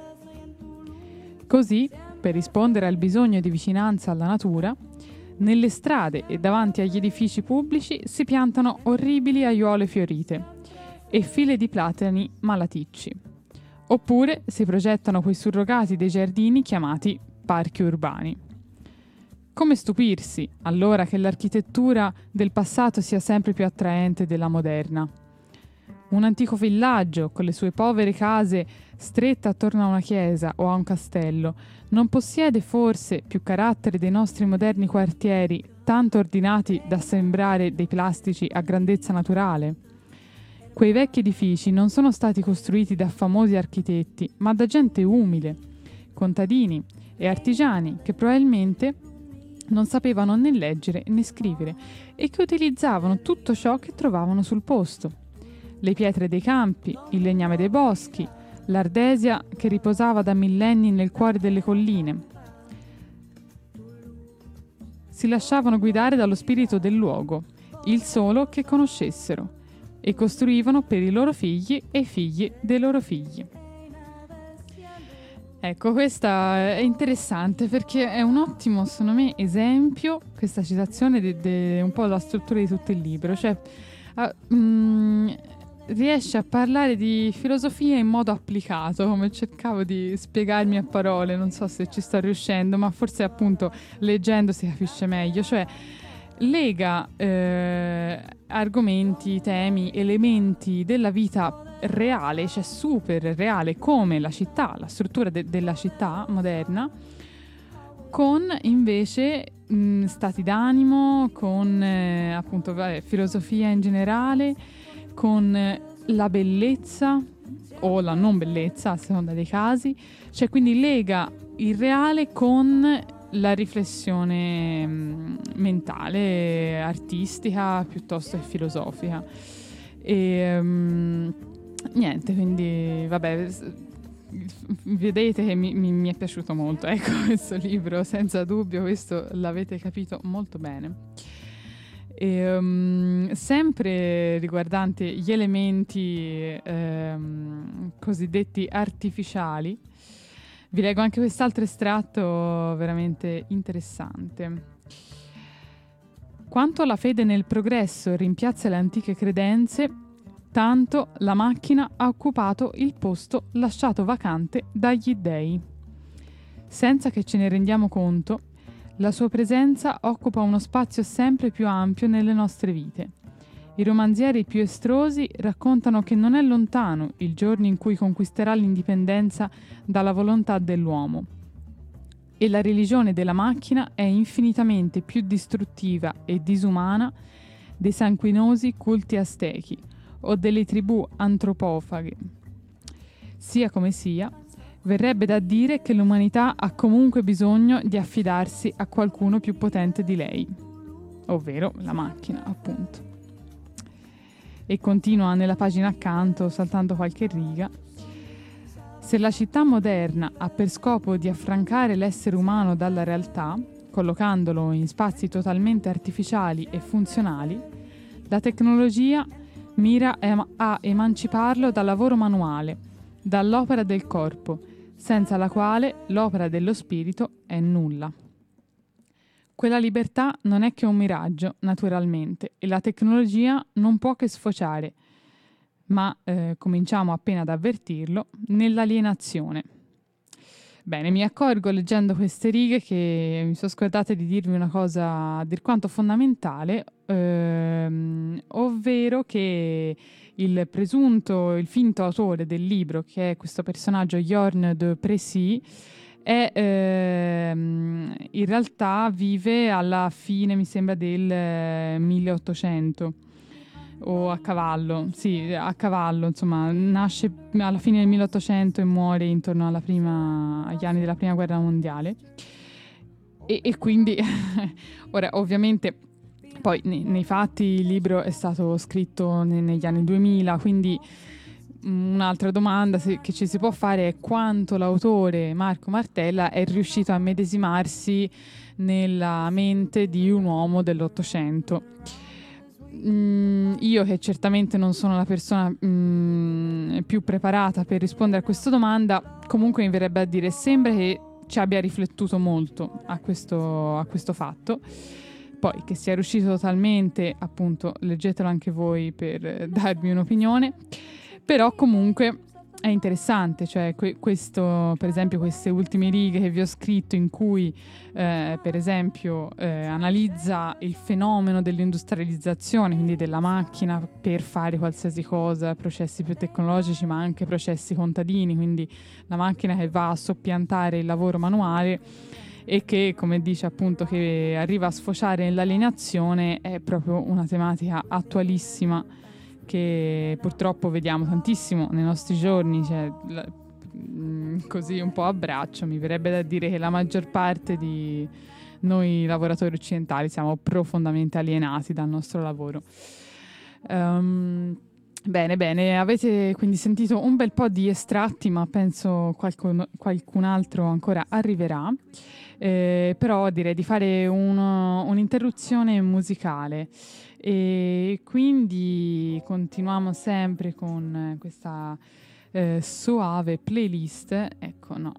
Così, per rispondere al bisogno di vicinanza alla natura, nelle strade e davanti agli edifici pubblici si piantano orribili aiuole fiorite e file di platani malaticci. Oppure si progettano quei surrogati dei giardini chiamati parchi urbani. Come stupirsi, allora, che l'architettura del passato sia sempre più attraente della moderna? Un antico villaggio, con le sue povere case strette attorno a una chiesa o a un castello, non possiede forse più carattere dei nostri moderni quartieri, tanto ordinati da sembrare dei plastici a grandezza naturale? Quei vecchi edifici non sono stati costruiti da famosi architetti, ma da gente umile, contadini e artigiani che probabilmente non sapevano né leggere né scrivere e che utilizzavano tutto ciò che trovavano sul posto. Le pietre dei campi, il legname dei boschi, l'ardesia che riposava da millenni nel cuore delle colline. si lasciavano guidare dallo spirito del luogo, il solo che conoscessero, e costruivano per i loro figli e i figli dei loro figli. Ecco, questa è interessante perché è un ottimo, secondo me, esempio, questa citazione, di un po' la struttura di tutto il libro. Cioè, uh, mm, riesce a parlare di filosofia in modo applicato, come cercavo di spiegarmi a parole, non so se ci sto riuscendo, ma forse appunto leggendo si capisce meglio. Cioè, lega eh, argomenti, temi, elementi della vita reale, cioè super reale, come la città, la struttura de- della città moderna, con invece mh, stati d'animo, con eh, appunto vabbè, filosofia in generale, con la bellezza o la non bellezza a seconda dei casi, cioè quindi lega il reale con la riflessione mh, mentale, artistica piuttosto che filosofica. E, um, niente, quindi vabbè, vedete che mi, mi, mi, è piaciuto molto, ecco questo libro, senza dubbio, questo l'avete capito molto bene. E, um, sempre riguardante gli elementi um, cosiddetti artificiali, vi leggo anche quest'altro estratto veramente interessante. Quanto la fede nel progresso rimpiazza le antiche credenze, tanto la macchina ha occupato il posto lasciato vacante dagli dei. Senza che ce ne rendiamo conto, la sua presenza occupa uno spazio sempre più ampio nelle nostre vite. I romanzieri più estrosi raccontano che non è lontano il giorno in cui conquisterà l'indipendenza dalla volontà dell'uomo. E la religione della macchina è infinitamente più distruttiva e disumana dei sanguinosi culti aztechi, o delle tribù antropofaghe. Sia come sia, verrebbe da dire che l'umanità ha comunque bisogno di affidarsi a qualcuno più potente di lei, ovvero la macchina, appunto. E continua nella pagina accanto, saltando qualche riga. Se la città moderna ha per scopo di affrancare l'essere umano dalla realtà, collocandolo in spazi totalmente artificiali e funzionali, la tecnologia mira a emanciparlo dal lavoro manuale, dall'opera del corpo, senza la quale l'opera dello spirito è nulla. Quella libertà non è che un miraggio, naturalmente, e la tecnologia non può che sfociare, ma eh, cominciamo appena ad avvertirlo, nell'alienazione. Bene, mi accorgo leggendo queste righe che mi sono scordate di dirvi una cosa a dir quanto fondamentale, ehm, ovvero che il presunto, il finto autore del libro, che è questo personaggio Jorn de Précy, è, ehm, in realtà vive alla fine, mi sembra, del 1800 o a cavallo, sì, a cavallo, insomma, nasce alla fine del 1800 e muore intorno prima, agli anni della prima guerra mondiale. E, e quindi, ora, ovviamente, poi nei, nei, fatti il libro è stato scritto ne, negli anni 2000, quindi un'altra domanda che ci si può fare è quanto l'autore Marco Martella è riuscito a medesimarsi nella mente di un uomo dell'Ottocento Mm, io che certamente non sono la persona mm, più preparata per rispondere a questa domanda, comunque mi verrebbe a dire sembra che ci abbia riflettuto molto a questo, a questo fatto. Poi che sia riuscito totalmente, appunto, leggetelo anche voi per darmi un'opinione. Però comunque è interessante, cioè que- questo, per esempio queste ultime righe che vi ho scritto in cui eh, per esempio eh, analizza il fenomeno dell'industrializzazione, quindi della macchina per fare qualsiasi cosa, processi più tecnologici ma anche processi contadini, quindi la macchina che va a soppiantare il lavoro manuale e che come dice appunto che arriva a sfociare nell'alienazione è proprio una tematica attualissima che purtroppo vediamo tantissimo nei nostri giorni, cioè, mm, così un po' a braccio, mi verrebbe da dire che la maggior parte di noi lavoratori occidentali siamo profondamente alienati dal nostro lavoro. Um, Bene, bene, avete quindi sentito un bel po' di estratti, ma penso qualcun, qualcun altro ancora arriverà. Eh, però direi di fare uno, un'interruzione musicale. E quindi continuiamo sempre con questa eh, soave playlist. Ecco, no,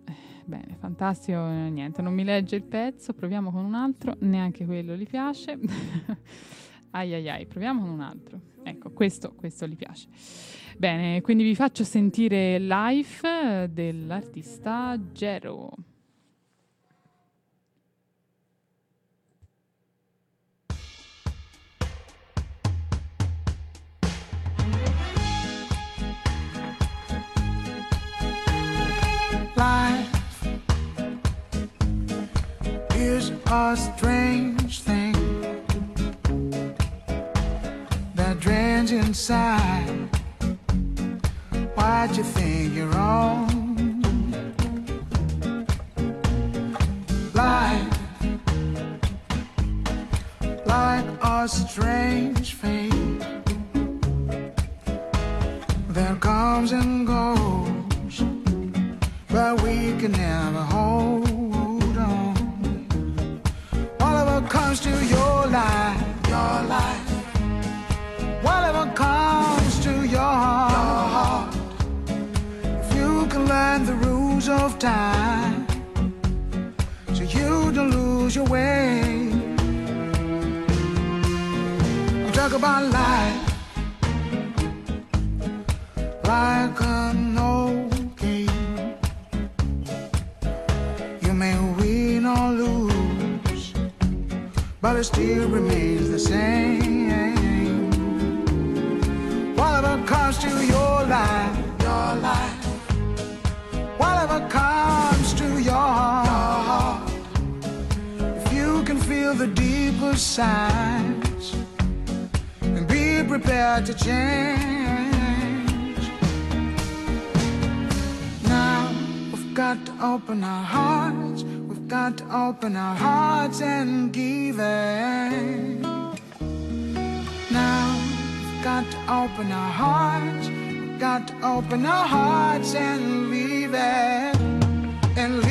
bene, fantastico, niente, non mi legge il pezzo, proviamo con un altro, neanche quello gli piace. ai ai ai, proviamo con un altro. Ecco, questo, questo gli piace. Bene, quindi vi faccio sentire Life dell'artista Gero.
A strange thing that drains inside. Why'd you think you're wrong? Life, like a strange fate that comes and goes, but we can never hold comes to your life, your life, whatever comes to your heart, if you can learn the rules of time, so you don't lose your way. We talk about life. Like an but it still remains the same. Whatever comes to your life, your life, whatever comes to your heart, if you can feel the deeper signs and be prepared to change. Now we've got to open our hearts. Got to open our hearts and give it. Now we've got to open our hearts. We've got to open our hearts and leave it. And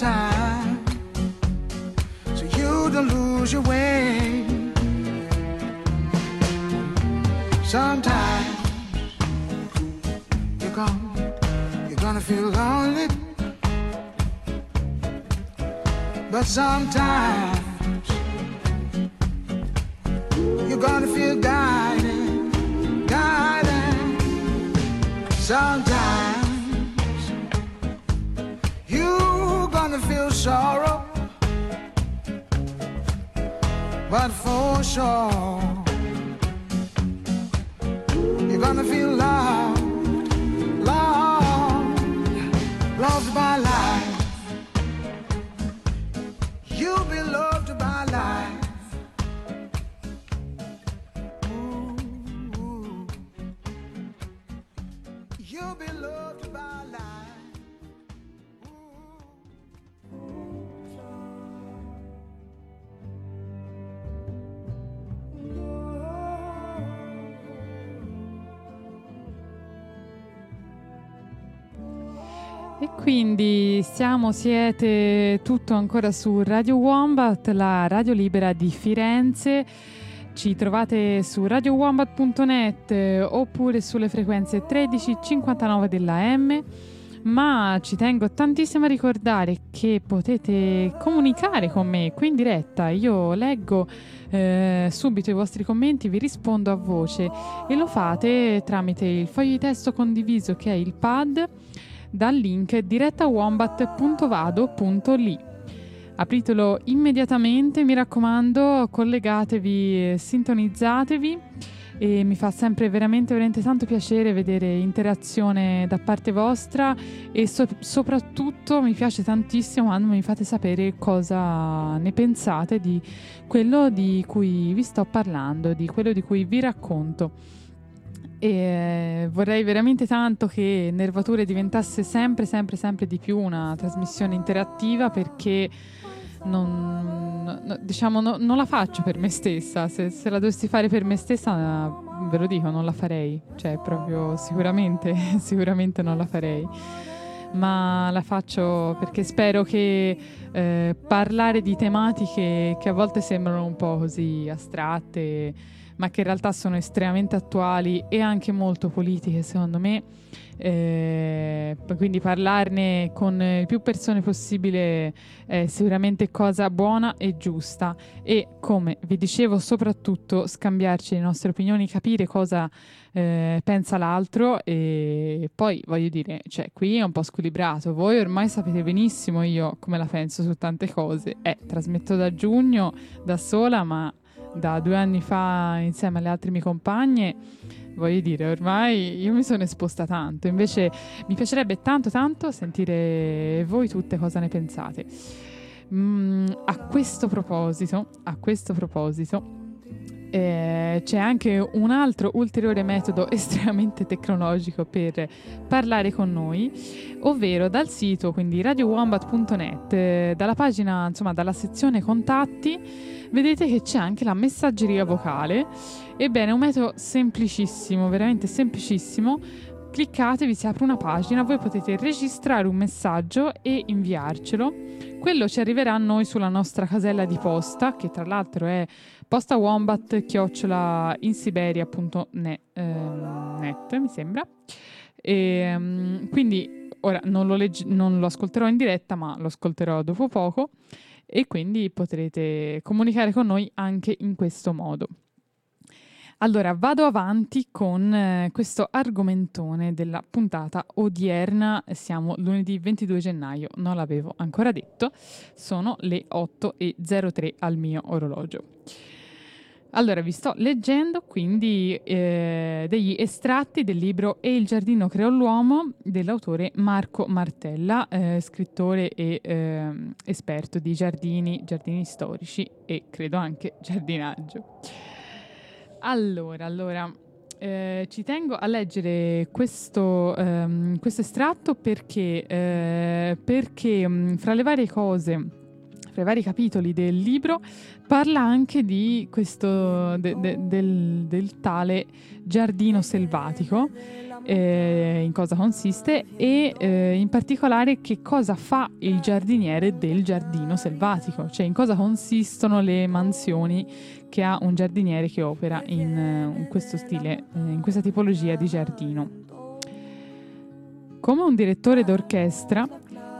time, so you don't lose your way. Sometimes you're gonna, you're gonna feel lonely, but sometimes. You're gonna feel guided, guided. Sometimes you're gonna feel sorrow, but for sure you're gonna feel loved,
quindi siamo, siete tutto ancora su Radio Wombat, la radio libera di Firenze. Ci trovate su radiowombat.net eh, oppure sulle frequenze 1359 della M. Ma ci tengo tantissimo a ricordare che potete comunicare con me qui in diretta. Io leggo eh, subito i vostri commenti, vi rispondo a voce e lo fate tramite il foglio di testo condiviso che è il pad dal link direttawombat.vado.li. Apritelo immediatamente, mi raccomando, collegatevi, sintonizzatevi e mi fa sempre veramente, veramente tanto piacere vedere interazione da parte vostra e so- soprattutto mi piace tantissimo quando mi fate sapere cosa ne pensate di quello di cui vi sto parlando, di quello di cui vi racconto. E vorrei veramente tanto che Nervature diventasse sempre, sempre, sempre di più una trasmissione interattiva perché non, no, diciamo, no, non la faccio per me stessa. Se, se, la dovessi fare per me stessa, ve lo dico, non la farei. Cioè, proprio sicuramente, sicuramente non la farei. Ma la faccio perché spero che eh, parlare di tematiche che a volte sembrano un po' così astratte, ma che in realtà sono estremamente attuali e anche molto politiche, secondo me, eh, quindi parlarne con più persone possibile è sicuramente cosa buona e giusta. E come vi dicevo soprattutto scambiarci le nostre opinioni, capire cosa eh, pensa l'altro. E poi voglio dire, cioè qui è un po' squilibrato, voi ormai sapete benissimo io come la penso su tante cose, eh, trasmetto da giugno da sola ma da due anni fa insieme alle altre mie compagne voglio dire, ormai io mi sono esposta tanto, invece mi piacerebbe tanto tanto sentire voi tutte cosa ne pensate. Mm, a questo proposito, a questo proposito, eh, c'è anche un altro ulteriore metodo estremamente tecnologico per parlare con noi, ovvero dal sito, quindi radiowombat.net, eh, dalla pagina, insomma, dalla sezione contatti, vedete che c'è anche la messaggeria vocale. Ebbene, è un metodo semplicissimo, veramente semplicissimo. Cliccate, vi si apre una pagina, voi potete registrare un messaggio e inviarcelo. Quello ci arriverà a noi sulla nostra casella di posta, che tra l'altro è postawombat-insiberia.net, eh, mi sembra. E, um, quindi ora non lo, legge- non lo ascolterò in diretta, ma lo ascolterò dopo poco e quindi potrete comunicare con noi anche in questo modo. Allora, vado avanti con eh, questo argomentone della puntata odierna. Siamo lunedì 22 gennaio, non l'avevo ancora detto, sono le 8.03 al mio orologio. Allora, vi sto leggendo quindi eh, degli estratti del libro E il giardino creò l'uomo dell'autore Marco Martella, eh, scrittore e eh, esperto di giardini, giardini storici e credo anche giardinaggio. Allora, allora, eh, ci tengo a leggere questo, um, questo estratto perché, eh, perché um, fra le varie cose fra i vari capitoli del libro, parla anche di questo, de, de, del, del, tale giardino selvatico, eh, in cosa consiste e eh, in particolare che cosa fa il giardiniere del giardino selvatico, cioè in cosa consistono le mansioni che ha un giardiniere che opera in, in questo stile, eh, in questa tipologia di giardino. Come un direttore d'orchestra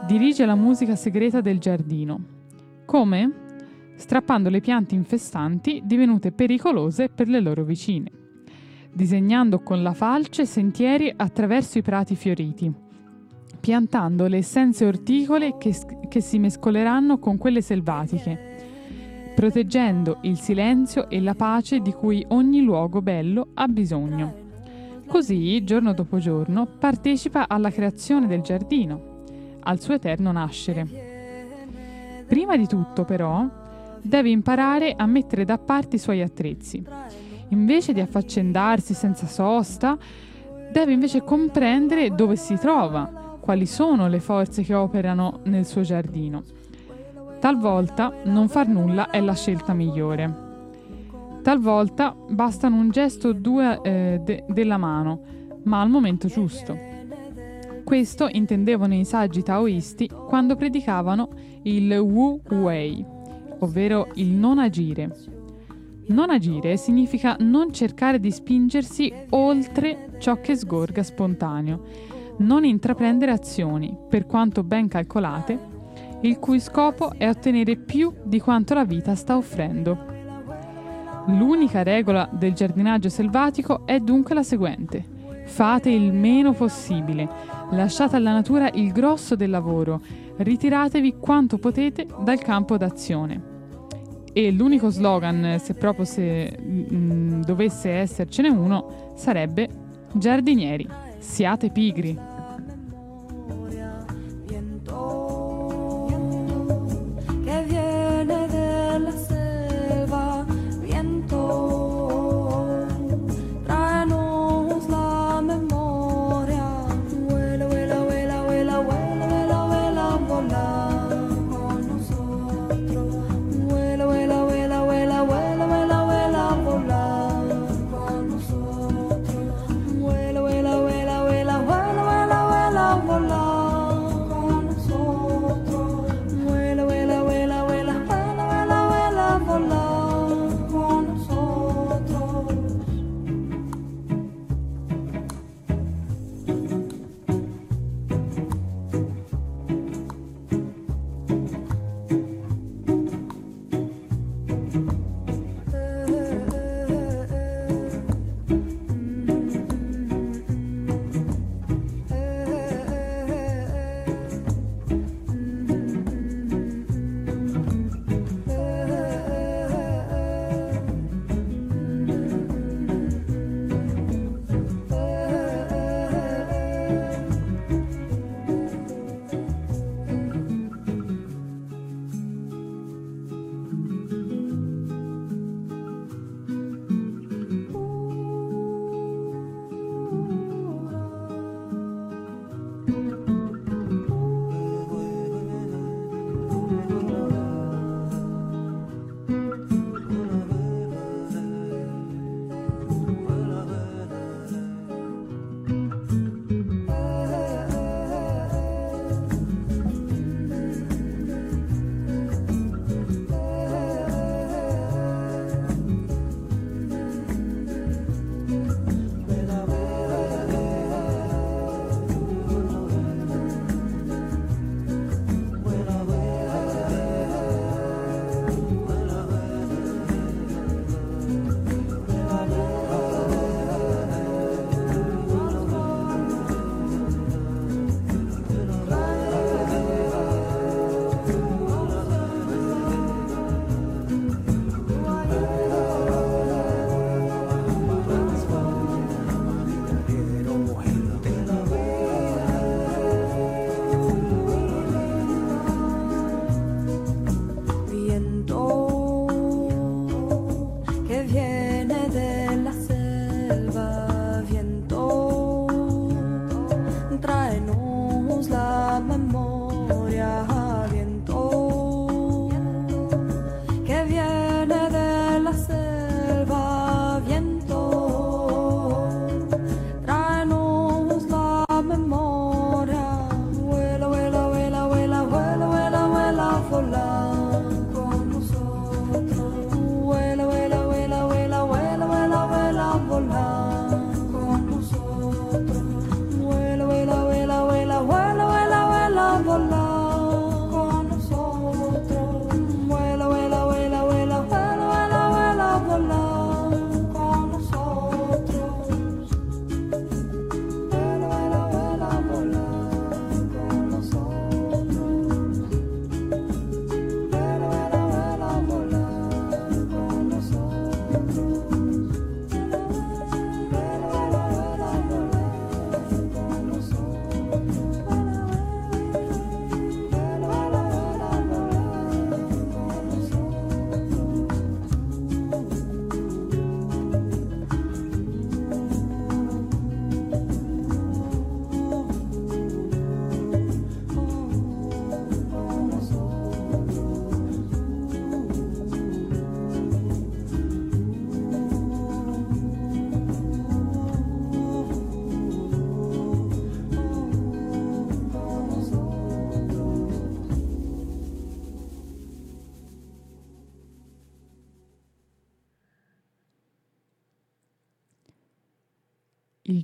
dirige la musica segreta del giardino come? Strappando le piante infestanti divenute pericolose per le loro vicine, disegnando con la falce sentieri attraverso i prati fioriti, piantando le essenze orticole che, che si mescoleranno con quelle selvatiche, proteggendo il silenzio e la pace di cui ogni luogo bello ha bisogno. Così, giorno dopo giorno, partecipa alla creazione del giardino, al suo eterno nascere. Prima di tutto, però, deve imparare a mettere da parte i suoi attrezzi. Invece di affaccendarsi senza sosta, deve invece comprendere dove si trova, quali sono le forze che operano nel suo giardino. Talvolta non far nulla è la scelta migliore. Talvolta bastano un gesto o due eh, de- della mano, ma al momento giusto. Questo intendevano i saggi taoisti quando predicavano il Wu Wei, ovvero il non agire. Non agire significa non cercare di spingersi oltre ciò che sgorga spontaneo, non intraprendere azioni, per quanto ben calcolate, il cui scopo è ottenere più di quanto la vita sta offrendo. L'unica regola del giardinaggio selvatico è dunque la seguente. Fate il meno possibile, lasciate alla natura il grosso del lavoro, ritiratevi quanto potete dal campo d'azione. E l'unico slogan, se proprio se, mh,
dovesse essercene uno, sarebbe Giardinieri, siate pigri.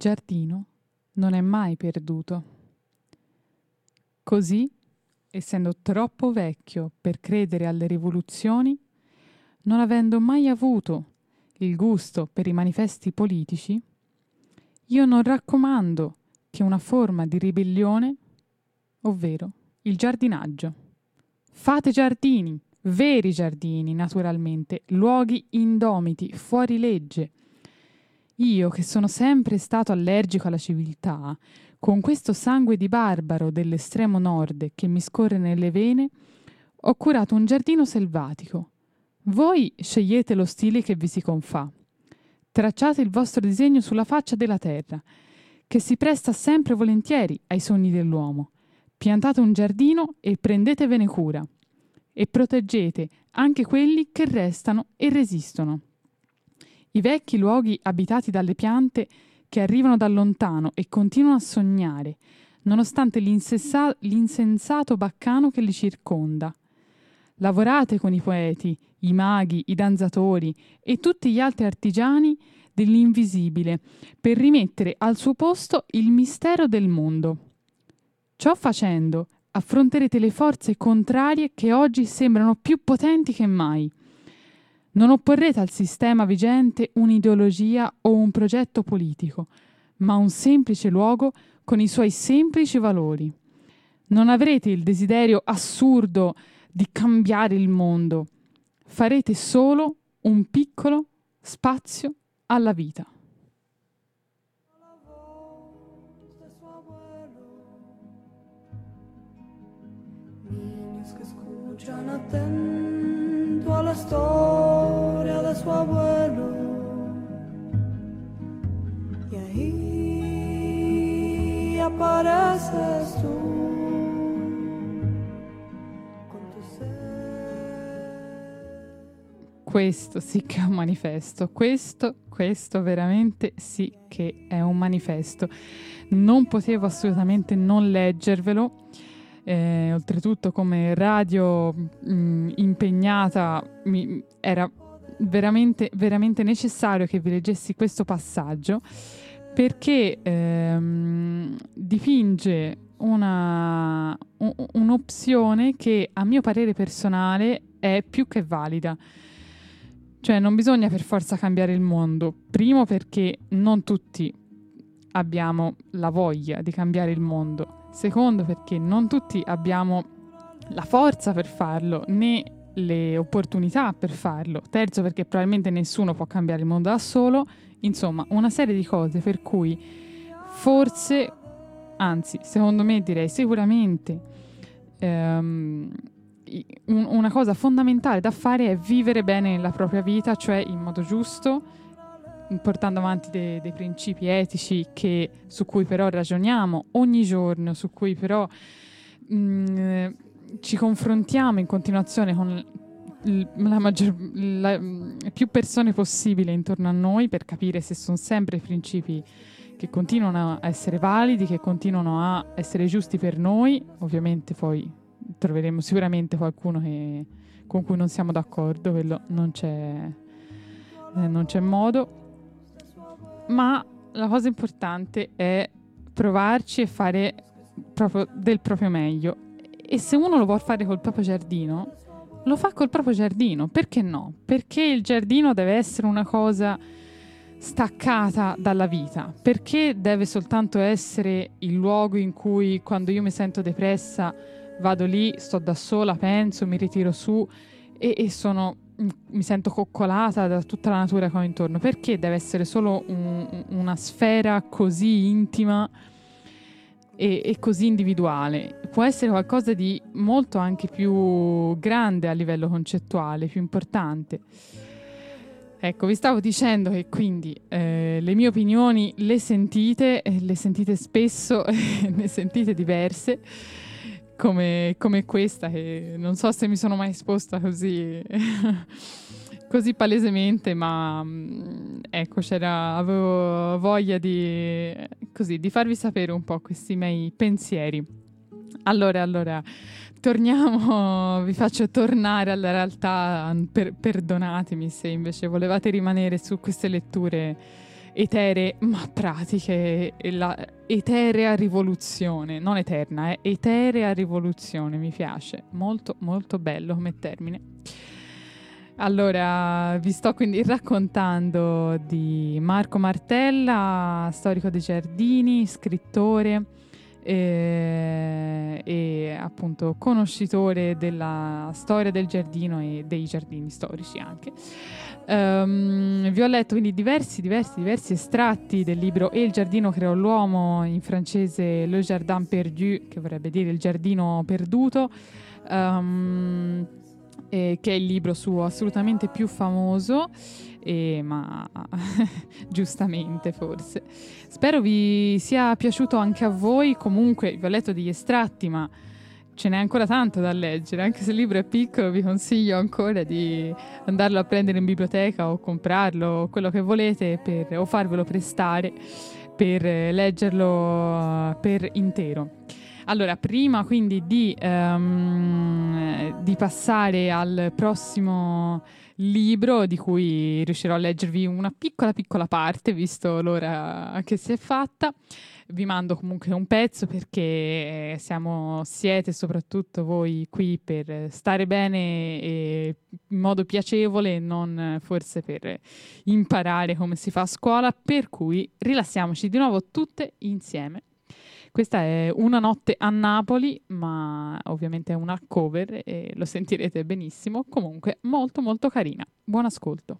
giardino non è mai perduto. Così, essendo troppo vecchio per credere alle rivoluzioni, non avendo mai avuto il gusto per i manifesti politici, io non raccomando che una forma di ribellione, ovvero il giardinaggio. Fate giardini, veri giardini naturalmente, luoghi indomiti, fuori legge,
io, che sono sempre stato allergico alla civiltà, con questo sangue di barbaro dell'estremo nord che mi scorre nelle vene, ho curato un giardino selvatico. Voi scegliete lo stile che vi si confà. Tracciate il vostro disegno sulla faccia della terra, che si presta sempre volentieri ai sogni dell'uomo. Piantate un giardino e prendetevene cura. E proteggete anche quelli che restano e resistono. I vecchi luoghi abitati dalle piante che arrivano da lontano e continuano a sognare, nonostante l'insessa- l'insensato baccano che li circonda. Lavorate con i poeti, i maghi, i danzatori e tutti gli altri artigiani dell'invisibile per rimettere al suo posto il mistero del mondo. Ciò facendo, affronterete le forze contrarie che oggi sembrano più potenti che mai. Non opporrete al sistema vigente un'ideologia o un progetto politico, ma un semplice luogo con i suoi semplici valori. Non avrete il desiderio assurdo di cambiare il mondo. Farete solo un piccolo spazio alla vita.
Niños que escuchan atento a la historia de su abuelo. Y ahí apareces tú. Con tu
Questo sì che è un manifesto, questo, questo veramente sì che è un manifesto. Non potevo assolutamente non leggervelo. Eh, oltretutto come radio mh, impegnata mi, era veramente, veramente necessario che vi leggessi questo passaggio perché ehm, dipinge una, un'opzione che a mio parere personale è più che valida. Cioè non bisogna per forza cambiare il mondo, primo perché non tutti abbiamo la voglia di cambiare il mondo, secondo perché non tutti abbiamo la forza per farlo né le opportunità per farlo, terzo perché probabilmente nessuno può cambiare il mondo da solo, insomma una serie di cose per cui forse, anzi secondo me direi sicuramente ehm, una cosa fondamentale da fare è vivere bene la propria vita, cioè in modo giusto, portando avanti de- dei principi etici che- su cui però ragioniamo ogni giorno, su cui però mh, ci confrontiamo in continuazione con la maggior, la- più persone possibile intorno a noi per capire se sono sempre principi che continuano a essere validi, che continuano a essere giusti per noi, ovviamente poi troveremo sicuramente qualcuno che- con cui non siamo d'accordo, quello non c'è, eh, non c'è modo, ma la cosa importante è provarci e fare proprio del proprio meglio. E se uno lo vuole fare col proprio giardino, lo fa col proprio giardino, perché no? Perché il giardino deve essere una cosa staccata dalla vita, perché deve soltanto essere il luogo in cui quando io mi sento depressa vado lì, sto da sola, penso, mi ritiro su e, e sono, mi sento coccolata da tutta la natura che ho intorno. Perché deve essere solo un- una sfera così intima e, e così individuale? Può essere qualcosa di molto anche più grande a livello concettuale, più importante. Ecco, vi stavo dicendo che quindi eh, le mie opinioni le sentite, eh, le sentite spesso, ne sentite diverse, come, come questa, che non so se mi sono mai esposta così, così palesemente, ma mm, ecco, avevo voglia di, così, di farvi sapere un po' questi miei pensieri. Allora, allora, torniamo, vi faccio tornare alla realtà, per- perdonatemi se invece volevate rimanere su queste letture eteree ma pratiche, e la eterea rivoluzione, non eterna, è eterea rivoluzione, mi piace, molto molto bello come termine. Allora, vi sto quindi raccontando di Marco Martella, storico dei giardini, scrittore, eh, e appunto conoscitore della storia del giardino e dei giardini storici anche. Um, vi ho letto quindi diversi, diversi, diversi estratti del libro E il giardino creò l'uomo, in francese Le Jardin perdu, che vorrebbe dire il giardino perduto, um, che è il libro suo assolutamente più famoso eh, ma giustamente forse. Spero vi sia piaciuto anche a voi, comunque vi ho letto degli estratti, ma ce n'è ancora tanto da leggere, anche se il libro è piccolo vi consiglio ancora di andarlo a prendere in biblioteca o comprarlo, quello che volete, per, o farvelo prestare per leggerlo per intero. Allora, prima quindi di, um, di passare al prossimo libro di cui riuscirò a leggervi una piccola piccola parte, visto l'ora che si è fatta. Vi mando comunque un pezzo perché siamo, siete soprattutto voi qui per stare bene e in modo piacevole, non forse per imparare come si fa a scuola, per cui rilassiamoci di nuovo tutte insieme. Questa è Una notte a Napoli, ma ovviamente è una cover e lo sentirete benissimo. Comunque molto molto carina. Buon ascolto.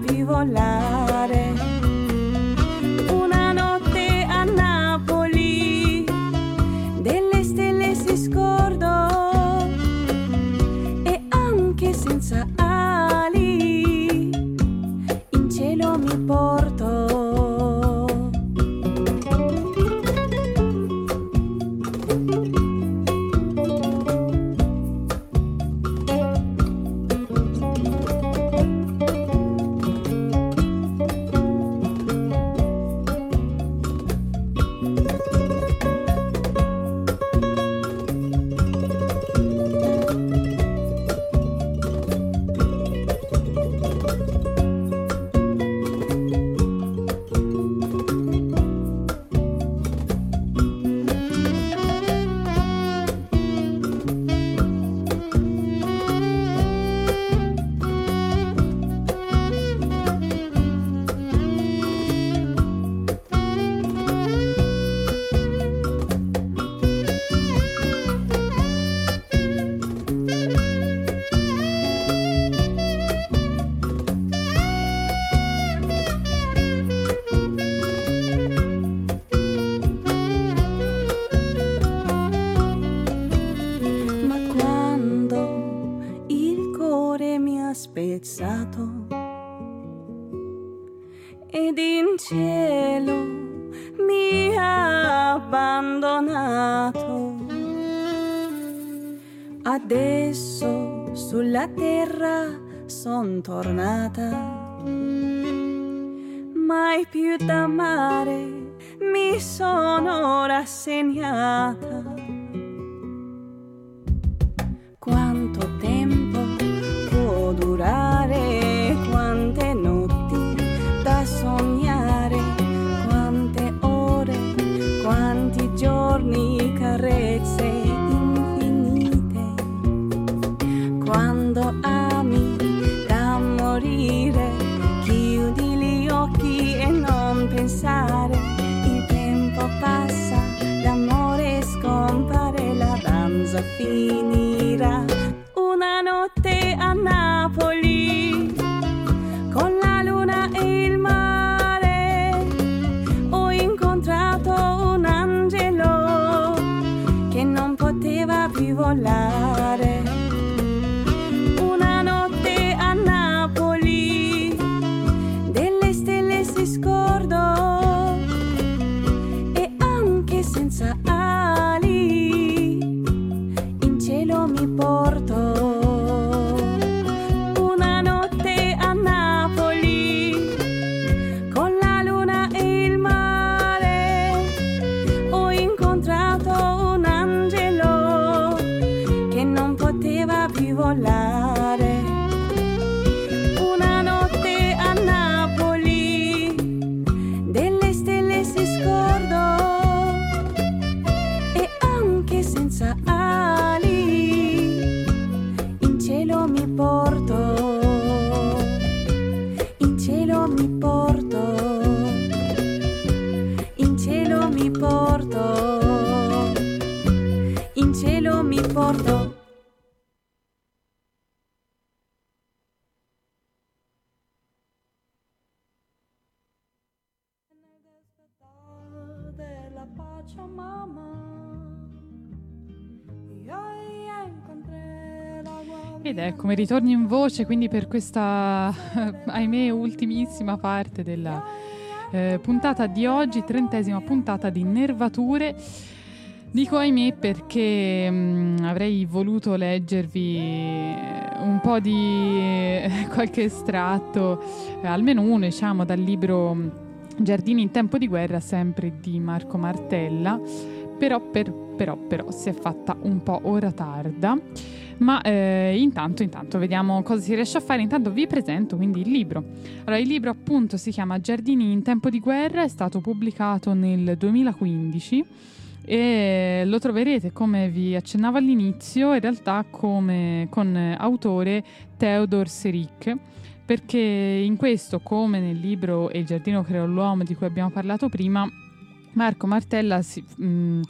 Poteva sono
guardia
Ed eccomi, ritorni in voce quindi per questa, ahimè, ultimissima parte della eh, puntata di oggi, trentesima puntata di Nervature. Dico ahimè perché mh, avrei voluto leggervi eh, un po' di eh, qualche estratto, eh, almeno uno diciamo dal libro mh, Giardini in tempo di guerra, sempre di Marco Martella, però, per- però, però si è fatta un po' ora tarda. Ma eh, intanto, intanto vediamo cosa si riesce a fare. Intanto vi presento quindi il libro. Allora, il libro appunto si chiama Giardini in tempo di guerra, è stato pubblicato nel 2015 e lo troverete, come vi accennavo all'inizio, in realtà come, con autore Theodor Serik, perché in questo, come nel libro il giardino creò l'uomo di cui abbiamo parlato prima, Marco Martella si, mh,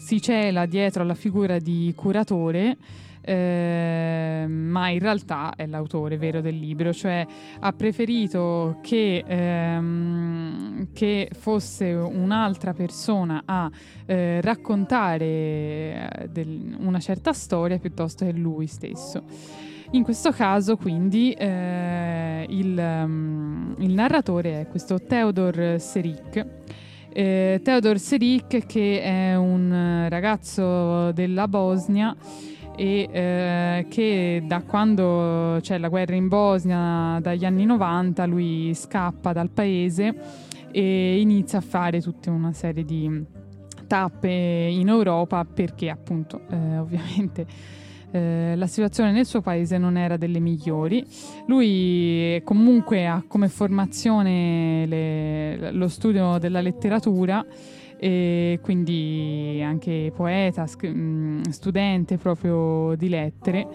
si cela dietro alla figura di curatore eh, ma in realtà è l'autore vero del libro, cioè ha preferito che, ehm, che fosse un'altra persona a eh, raccontare eh, del- una certa storia piuttosto che lui stesso. In questo caso, quindi, eh, il, um, il narratore è questo Theodor Serik. Eh, Theodor Serik, che è un ragazzo della Bosnia e eh, che da quando c'è la guerra in Bosnia, dagli anni 90, lui scappa dal paese e inizia a fare tutta una serie di tappe in Europa perché appunto eh, ovviamente eh, la situazione nel suo paese non era delle migliori. Lui comunque ha come formazione le- lo studio della letteratura e quindi anche poeta, mh, studente proprio di lettere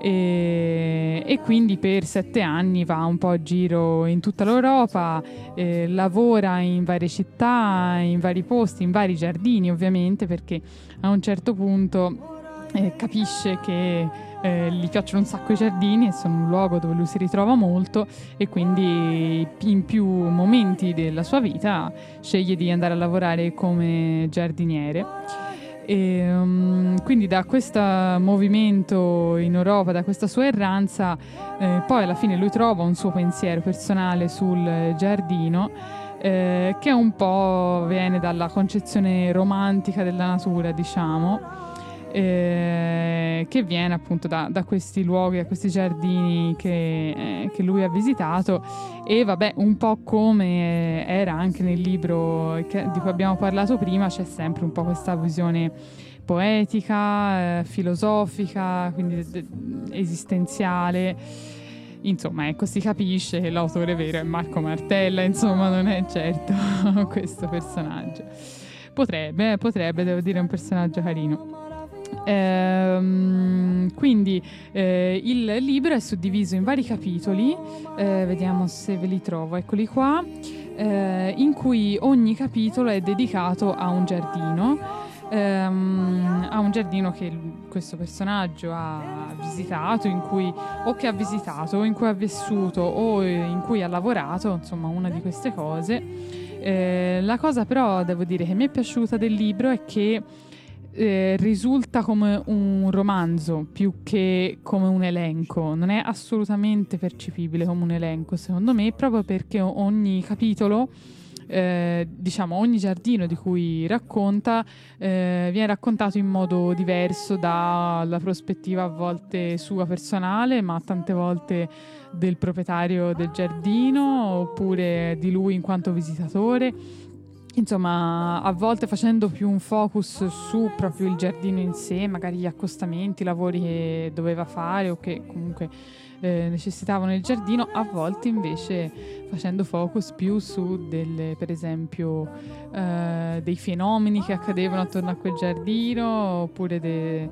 e, e quindi per sette anni va un po' a giro in tutta l'Europa, eh, lavora in varie città, in vari posti, in vari giardini ovviamente perché a un certo punto eh, capisce che eh, gli piacciono un sacco i giardini e sono un luogo dove lui si ritrova molto e quindi in più momenti della sua vita sceglie di andare a lavorare come giardiniere. E, um, quindi da questo movimento in Europa, da questa sua erranza, eh, poi alla fine lui trova un suo pensiero personale sul giardino eh, che un po' viene dalla concezione romantica della natura, diciamo eh, che viene appunto da, da, questi luoghi, da questi giardini che, eh, che, lui ha visitato e vabbè un po' come era anche nel libro che, di cui abbiamo parlato prima c'è sempre un po' questa visione poetica, eh, filosofica, quindi de- esistenziale. Insomma, ecco, si capisce che l'autore vero è Marco Martella, insomma, non è certo questo personaggio. Potrebbe, potrebbe, devo dire, un personaggio carino. Ehm, quindi eh, il libro è suddiviso in vari capitoli, eh, vediamo se ve li trovo, eccoli qua, eh, in cui ogni capitolo è dedicato a un giardino, ehm, a un giardino che questo personaggio ha visitato, cui, o che ha visitato, o in cui ha vissuto, o in cui ha lavorato, insomma una di queste cose. Eh, la cosa però, devo dire, che mi è piaciuta del libro è che eh, risulta come un romanzo più che come un elenco, non è assolutamente percepibile come un elenco secondo me, proprio perché ogni capitolo, eh, diciamo ogni giardino di cui racconta, eh, viene raccontato in modo diverso dalla prospettiva a volte sua personale, ma tante volte del proprietario del giardino oppure di lui in quanto visitatore insomma, a volte facendo più un focus su proprio il giardino in sé, magari gli accostamenti, i lavori che doveva fare o che comunque eh, necessitavano il giardino, a volte invece facendo focus più su delle, per esempio, eh, dei fenomeni che accadevano attorno a quel giardino oppure de,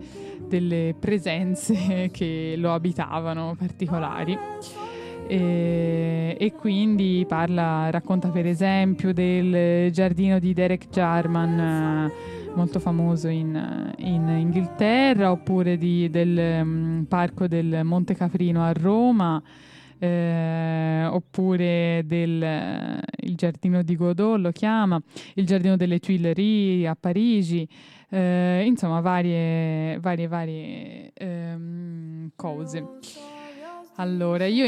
delle presenze che lo abitavano particolari. E, e, quindi parla, racconta per esempio del giardino di Derek Jarman, eh, molto famoso in, in Inghilterra, oppure di, del um, parco del Monte Caprino a Roma, eh, oppure del eh, il giardino di Godot lo chiama, il giardino delle Tuileries a Parigi. Eh, insomma, varie, varie, varie ehm, cose. Allora, io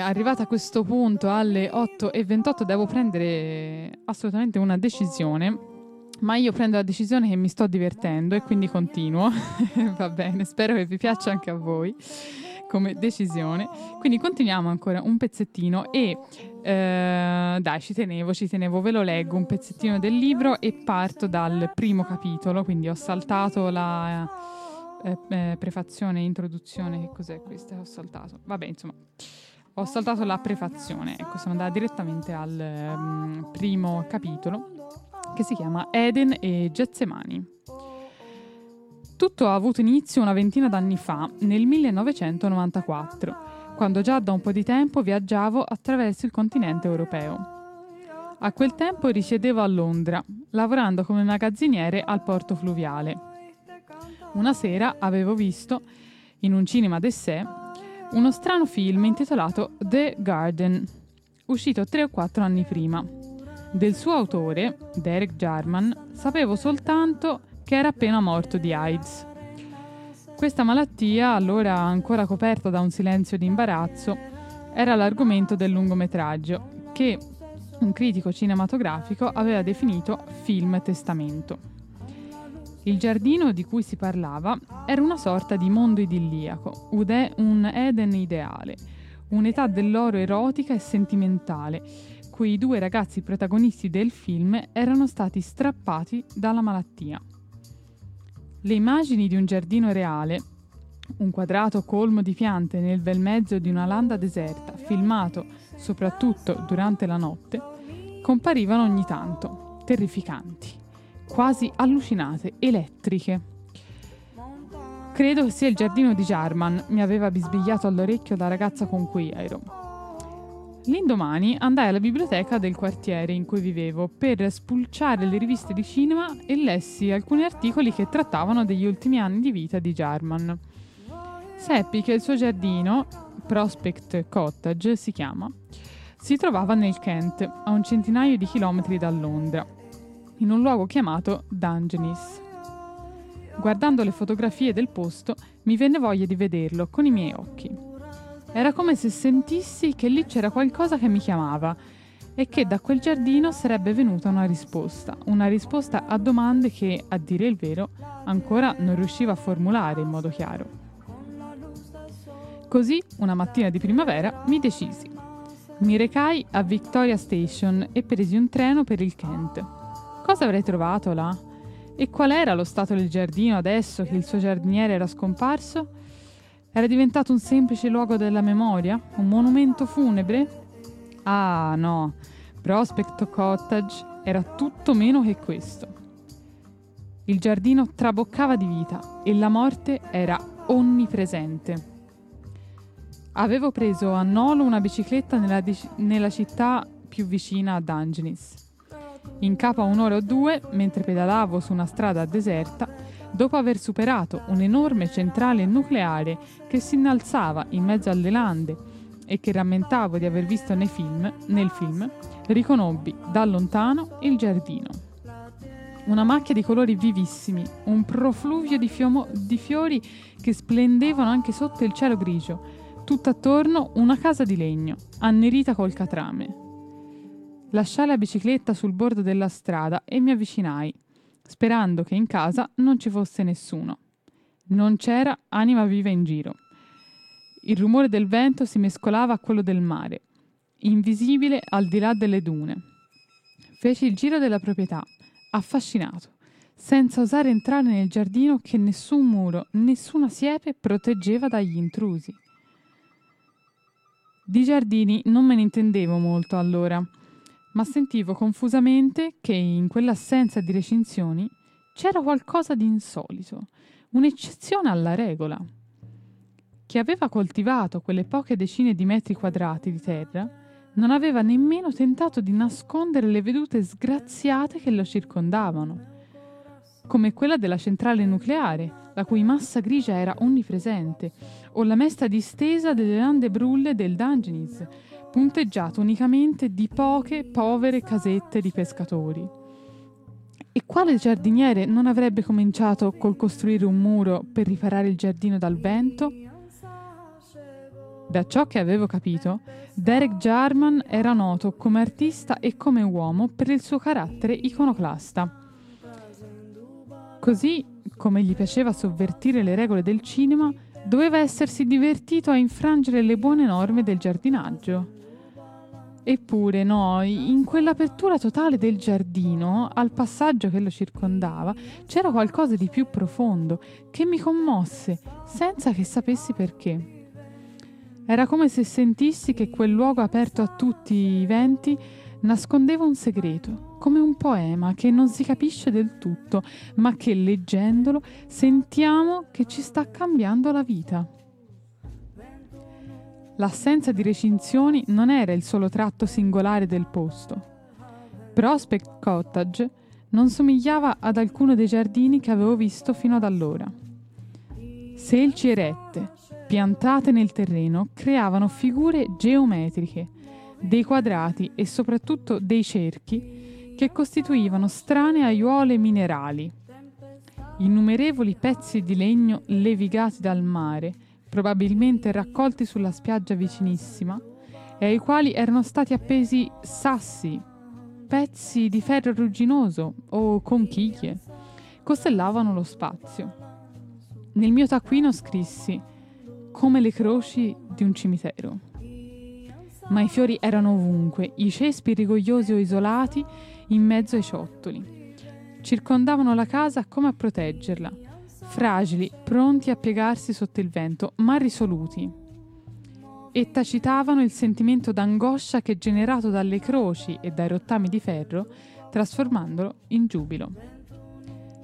arrivata a questo punto alle 8.28 devo prendere assolutamente una decisione, ma io prendo la decisione che mi sto divertendo e quindi continuo. Va bene, spero che vi piaccia anche a voi come decisione. Quindi continuiamo ancora un pezzettino e eh, dai, ci tenevo, ci tenevo, ve lo leggo un pezzettino del libro e parto dal primo capitolo, quindi ho saltato la eh, eh, prefazione, introduzione, che cos'è questa? Ho saltato. Vabbè, insomma, ho saltato la prefazione. Ecco, sono andata direttamente al um, primo capitolo che si chiama Eden e Getsemani. Tutto ha avuto inizio una ventina d'anni fa, nel 1994, quando già da un po' di tempo viaggiavo attraverso il continente europeo. A quel tempo risiedevo a Londra, lavorando come magazziniere al porto fluviale una sera avevo visto, in un cinema d'essè, uno strano film intitolato The Garden, uscito tre o quattro anni prima. Del suo autore, Derek Jarman, sapevo soltanto che era appena morto di AIDS. Questa malattia, allora ancora coperta da un silenzio di imbarazzo, era l'argomento del lungometraggio che un critico cinematografico aveva definito film testamento. Il giardino di cui si parlava era una sorta di mondo idilliaco, un Eden ideale, un'età dell'oro erotica e sentimentale, cui i due ragazzi protagonisti del film erano stati strappati dalla malattia. Le immagini di un giardino reale, un quadrato colmo di piante nel bel mezzo di una landa deserta, filmato soprattutto durante la notte, comparivano ogni tanto, terrificanti quasi allucinate, elettriche. Credo sia il giardino di Jarman, mi aveva bisbigliato all'orecchio la ragazza con cui ero. L'indomani andai alla biblioteca del quartiere in cui vivevo per spulciare le riviste di cinema e lessi alcuni articoli che trattavano degli ultimi anni di vita di Jarman. Seppi che il suo giardino, Prospect Cottage si chiama, si trovava nel Kent, a un centinaio di chilometri da Londra in un luogo chiamato Dungeness. Guardando le fotografie del posto, mi venne voglia di vederlo con i miei occhi. Era come se sentissi che lì c'era qualcosa che mi chiamava e che da quel giardino sarebbe venuta una risposta, una risposta a domande che, a dire il vero, ancora non riusciva a formulare in modo chiaro. Così, una mattina di primavera, mi decisi. Mi recai a Victoria Station e presi un treno per il Kent. Cosa avrei trovato là? E qual era lo stato del giardino adesso che il suo giardiniere era scomparso? Era diventato un semplice luogo della memoria? Un monumento funebre? Ah, no. Prospect Cottage era tutto meno che questo. Il giardino traboccava di vita e la morte era onnipresente. Avevo preso a Nolo una bicicletta nella, nella città più vicina a Dungeness. In capo a un'ora o due, mentre pedalavo su una strada deserta, dopo aver superato un'enorme centrale nucleare che si innalzava in mezzo alle lande e che rammentavo di aver visto nei film, nel film, riconobbi da lontano il giardino. Una macchia di colori vivissimi, un profluvio di, fiomo- di fiori che splendevano anche sotto il cielo grigio, tutt'attorno una casa di legno, annerita col catrame. Lasciai la bicicletta sul bordo della strada e mi avvicinai, sperando che in casa non ci fosse nessuno. Non c'era anima viva in giro. Il rumore del vento si mescolava a quello del mare, invisibile al di là delle dune. Feci il giro della proprietà, affascinato, senza osare entrare nel giardino che nessun muro, nessuna siepe proteggeva dagli intrusi. Di giardini non me ne intendevo molto allora, ma sentivo confusamente che in quell'assenza di recinzioni c'era qualcosa di insolito, un'eccezione alla regola. Chi aveva coltivato quelle poche decine di metri quadrati di terra non aveva nemmeno tentato di nascondere le vedute sgraziate che lo circondavano, come quella della centrale nucleare, la cui massa grigia era onnipresente, o la mesta distesa delle lande brulle del Dungeness, punteggiato unicamente di poche povere casette di pescatori. E quale giardiniere non avrebbe cominciato col costruire un muro per riparare il giardino dal vento? Da ciò che avevo capito, Derek Jarman era noto come artista e come uomo per il suo carattere iconoclasta. Così come gli piaceva sovvertire le regole del cinema, doveva essersi divertito a infrangere le buone norme del giardinaggio. Eppure no, in quell'apertura totale del giardino, al passaggio che lo circondava, c'era qualcosa di più profondo che mi commosse, senza che sapessi perché. Era come se sentissi che quel luogo aperto a tutti i venti nascondeva un segreto, come un poema che non si capisce del tutto, ma che leggendolo sentiamo che ci sta cambiando la vita. L'assenza di recinzioni non era il solo tratto singolare del posto. Prospect Cottage non somigliava ad alcuno dei giardini che avevo visto fino ad allora. Selci erette, piantate nel terreno, creavano figure geometriche, dei quadrati e soprattutto dei cerchi che costituivano strane aiuole minerali. Innumerevoli pezzi di legno levigati dal mare, probabilmente raccolti sulla spiaggia vicinissima, e ai quali erano stati appesi sassi, pezzi di ferro rugginoso o conchiglie, costellavano lo spazio. Nel mio taccuino scrissi come le croci di un cimitero. Ma i fiori erano ovunque, i cespi rigogliosi o isolati in mezzo ai ciottoli. Circondavano la casa come a proteggerla, fragili, pronti a piegarsi sotto il vento, ma risoluti. E tacitavano il sentimento d'angoscia che generato dalle croci e dai rottami di ferro, trasformandolo in giubilo.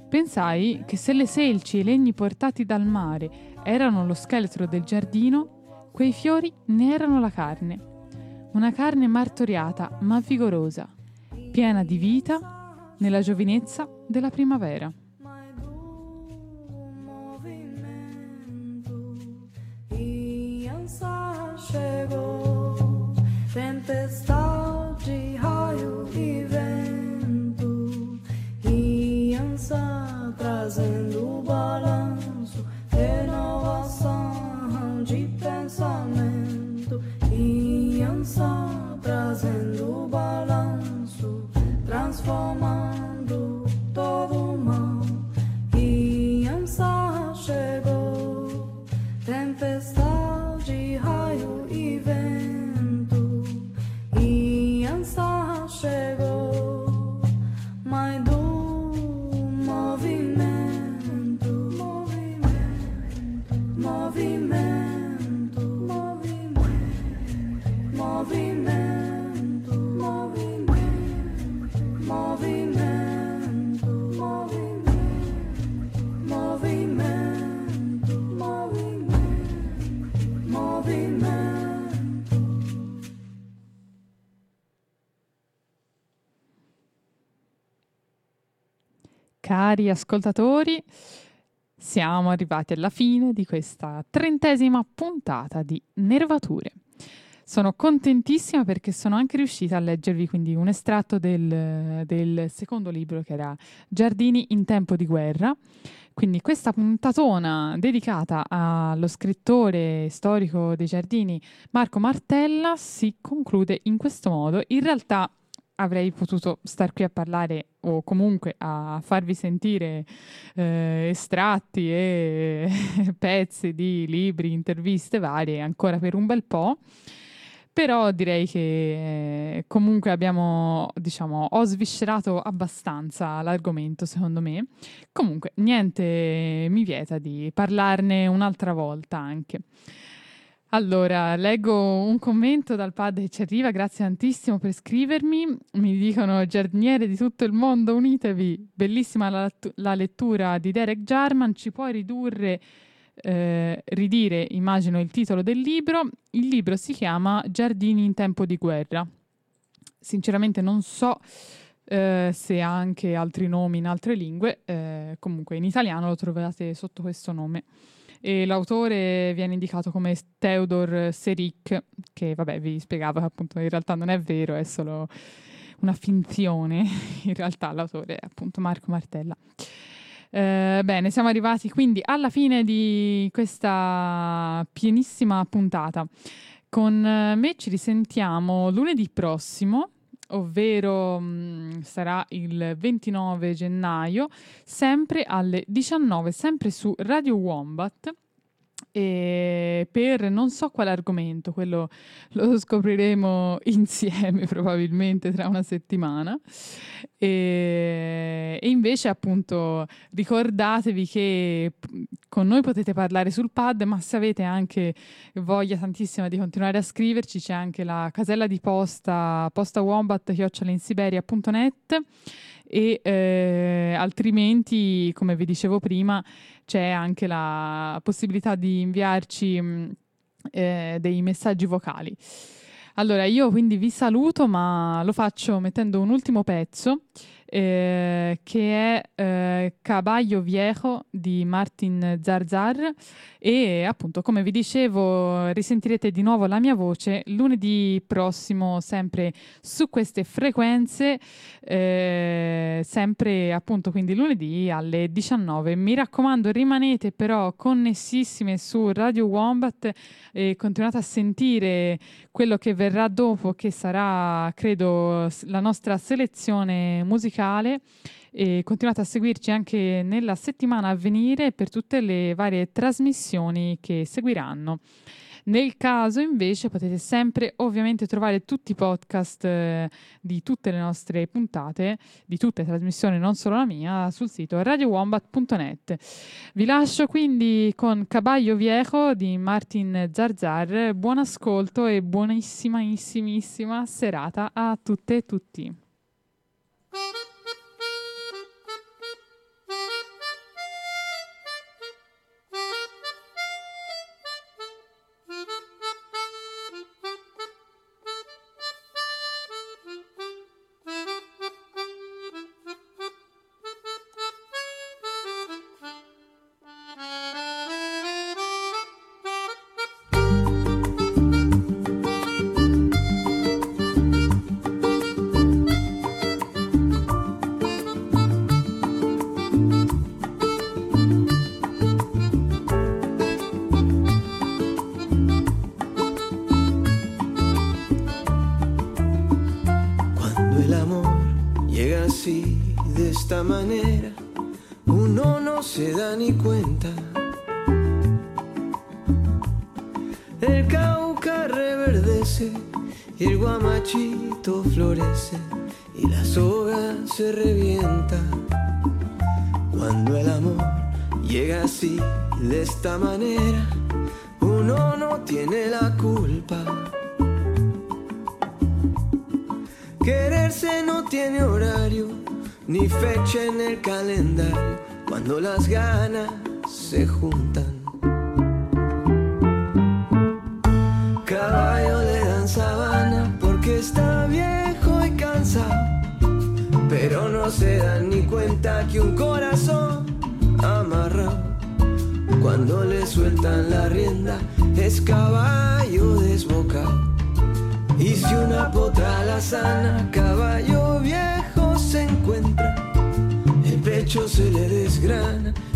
Pensai che se le selci e i legni portati dal mare erano lo scheletro del giardino, quei fiori ne erano la carne. Una carne martoriata ma vigorosa, piena di vita nella giovinezza della primavera. Cari ascoltatori, siamo arrivati alla fine di questa trentesima puntata di Nervature. Sono contentissima perché sono anche riuscita a leggervi quindi un estratto del, del secondo libro che era Giardini in tempo di guerra. Quindi questa puntatona dedicata allo scrittore storico dei giardini Marco Martella si conclude in questo modo. In realtà avrei potuto star qui a parlare o comunque a farvi sentire eh, estratti e pezzi di libri, interviste varie ancora per un bel po'. Però direi che eh, comunque abbiamo, diciamo, ho sviscerato abbastanza l'argomento, secondo me. Comunque, niente mi vieta di parlarne un'altra volta anche. Allora, leggo un commento dal pad che ci arriva, grazie tantissimo per scrivermi. Mi dicono giardiniere di tutto il mondo, unitevi. Bellissima la, la lettura di Derek Jarman, ci puoi ridurre, eh, ridire, immagino, il titolo del libro. Il libro si chiama Giardini in tempo di guerra. Sinceramente non so eh, se ha anche altri nomi in altre lingue, eh, comunque in italiano lo trovate sotto questo nome e l'autore viene indicato come Theodor Serik, che vabbè vi spiegavo che appunto in realtà non è vero, è solo una finzione, in realtà l'autore è appunto Marco Martella. Eh, bene, siamo arrivati quindi alla fine di questa pienissima puntata. Con me ci risentiamo lunedì prossimo ovvero mh, sarà il 29 gennaio, sempre alle 19, sempre su Radio Wombat. Per non so quale argomento, quello lo scopriremo insieme probabilmente tra una settimana. E, e invece, appunto, ricordatevi che con noi potete parlare sul pad, ma se avete anche voglia tantissima di continuare a scriverci, c'è anche la casella di posta postawombat.net e eh, altrimenti, come vi dicevo prima, c'è anche la possibilità di inviarci mh, eh, dei messaggi vocali. Allora, io quindi vi saluto, ma lo faccio mettendo un ultimo pezzo eh, che è eh, Caballo Viejo di Martin Zarzar. E appunto come vi dicevo risentirete di nuovo la mia voce lunedì prossimo sempre su queste frequenze eh, sempre appunto quindi lunedì alle 19 mi raccomando rimanete però connessissime su Radio Wombat e continuate a sentire quello che verrà dopo che sarà credo la nostra selezione musicale e continuate a seguirci anche nella settimana a venire per tutte le varie trasmissioni che seguiranno. Nel caso invece potete sempre ovviamente trovare tutti i podcast eh, di tutte le nostre puntate, di tutte le trasmissioni, non solo la mia, sul sito radiowombat.net. Vi lascio quindi con Caballo Viejo di Martin Zarzar. Buon ascolto e buonissimissima serata a tutte e tutti.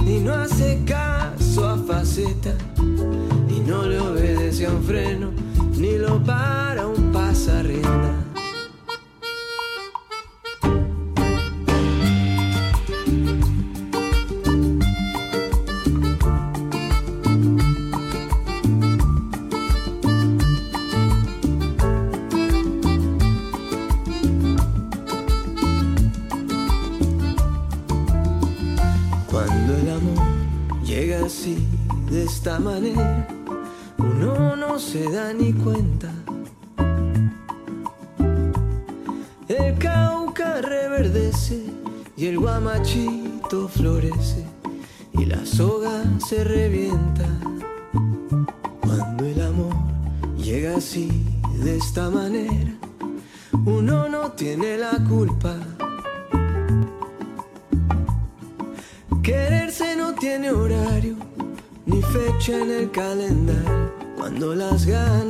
y no hace caso a faceta y no le obedece a un freno ni lo para un pasarrienda. florece y la soga se revienta. Cuando el amor llega así de esta manera, uno no tiene la culpa. Quererse no tiene horario ni fecha en el calendario. Cuando las ganas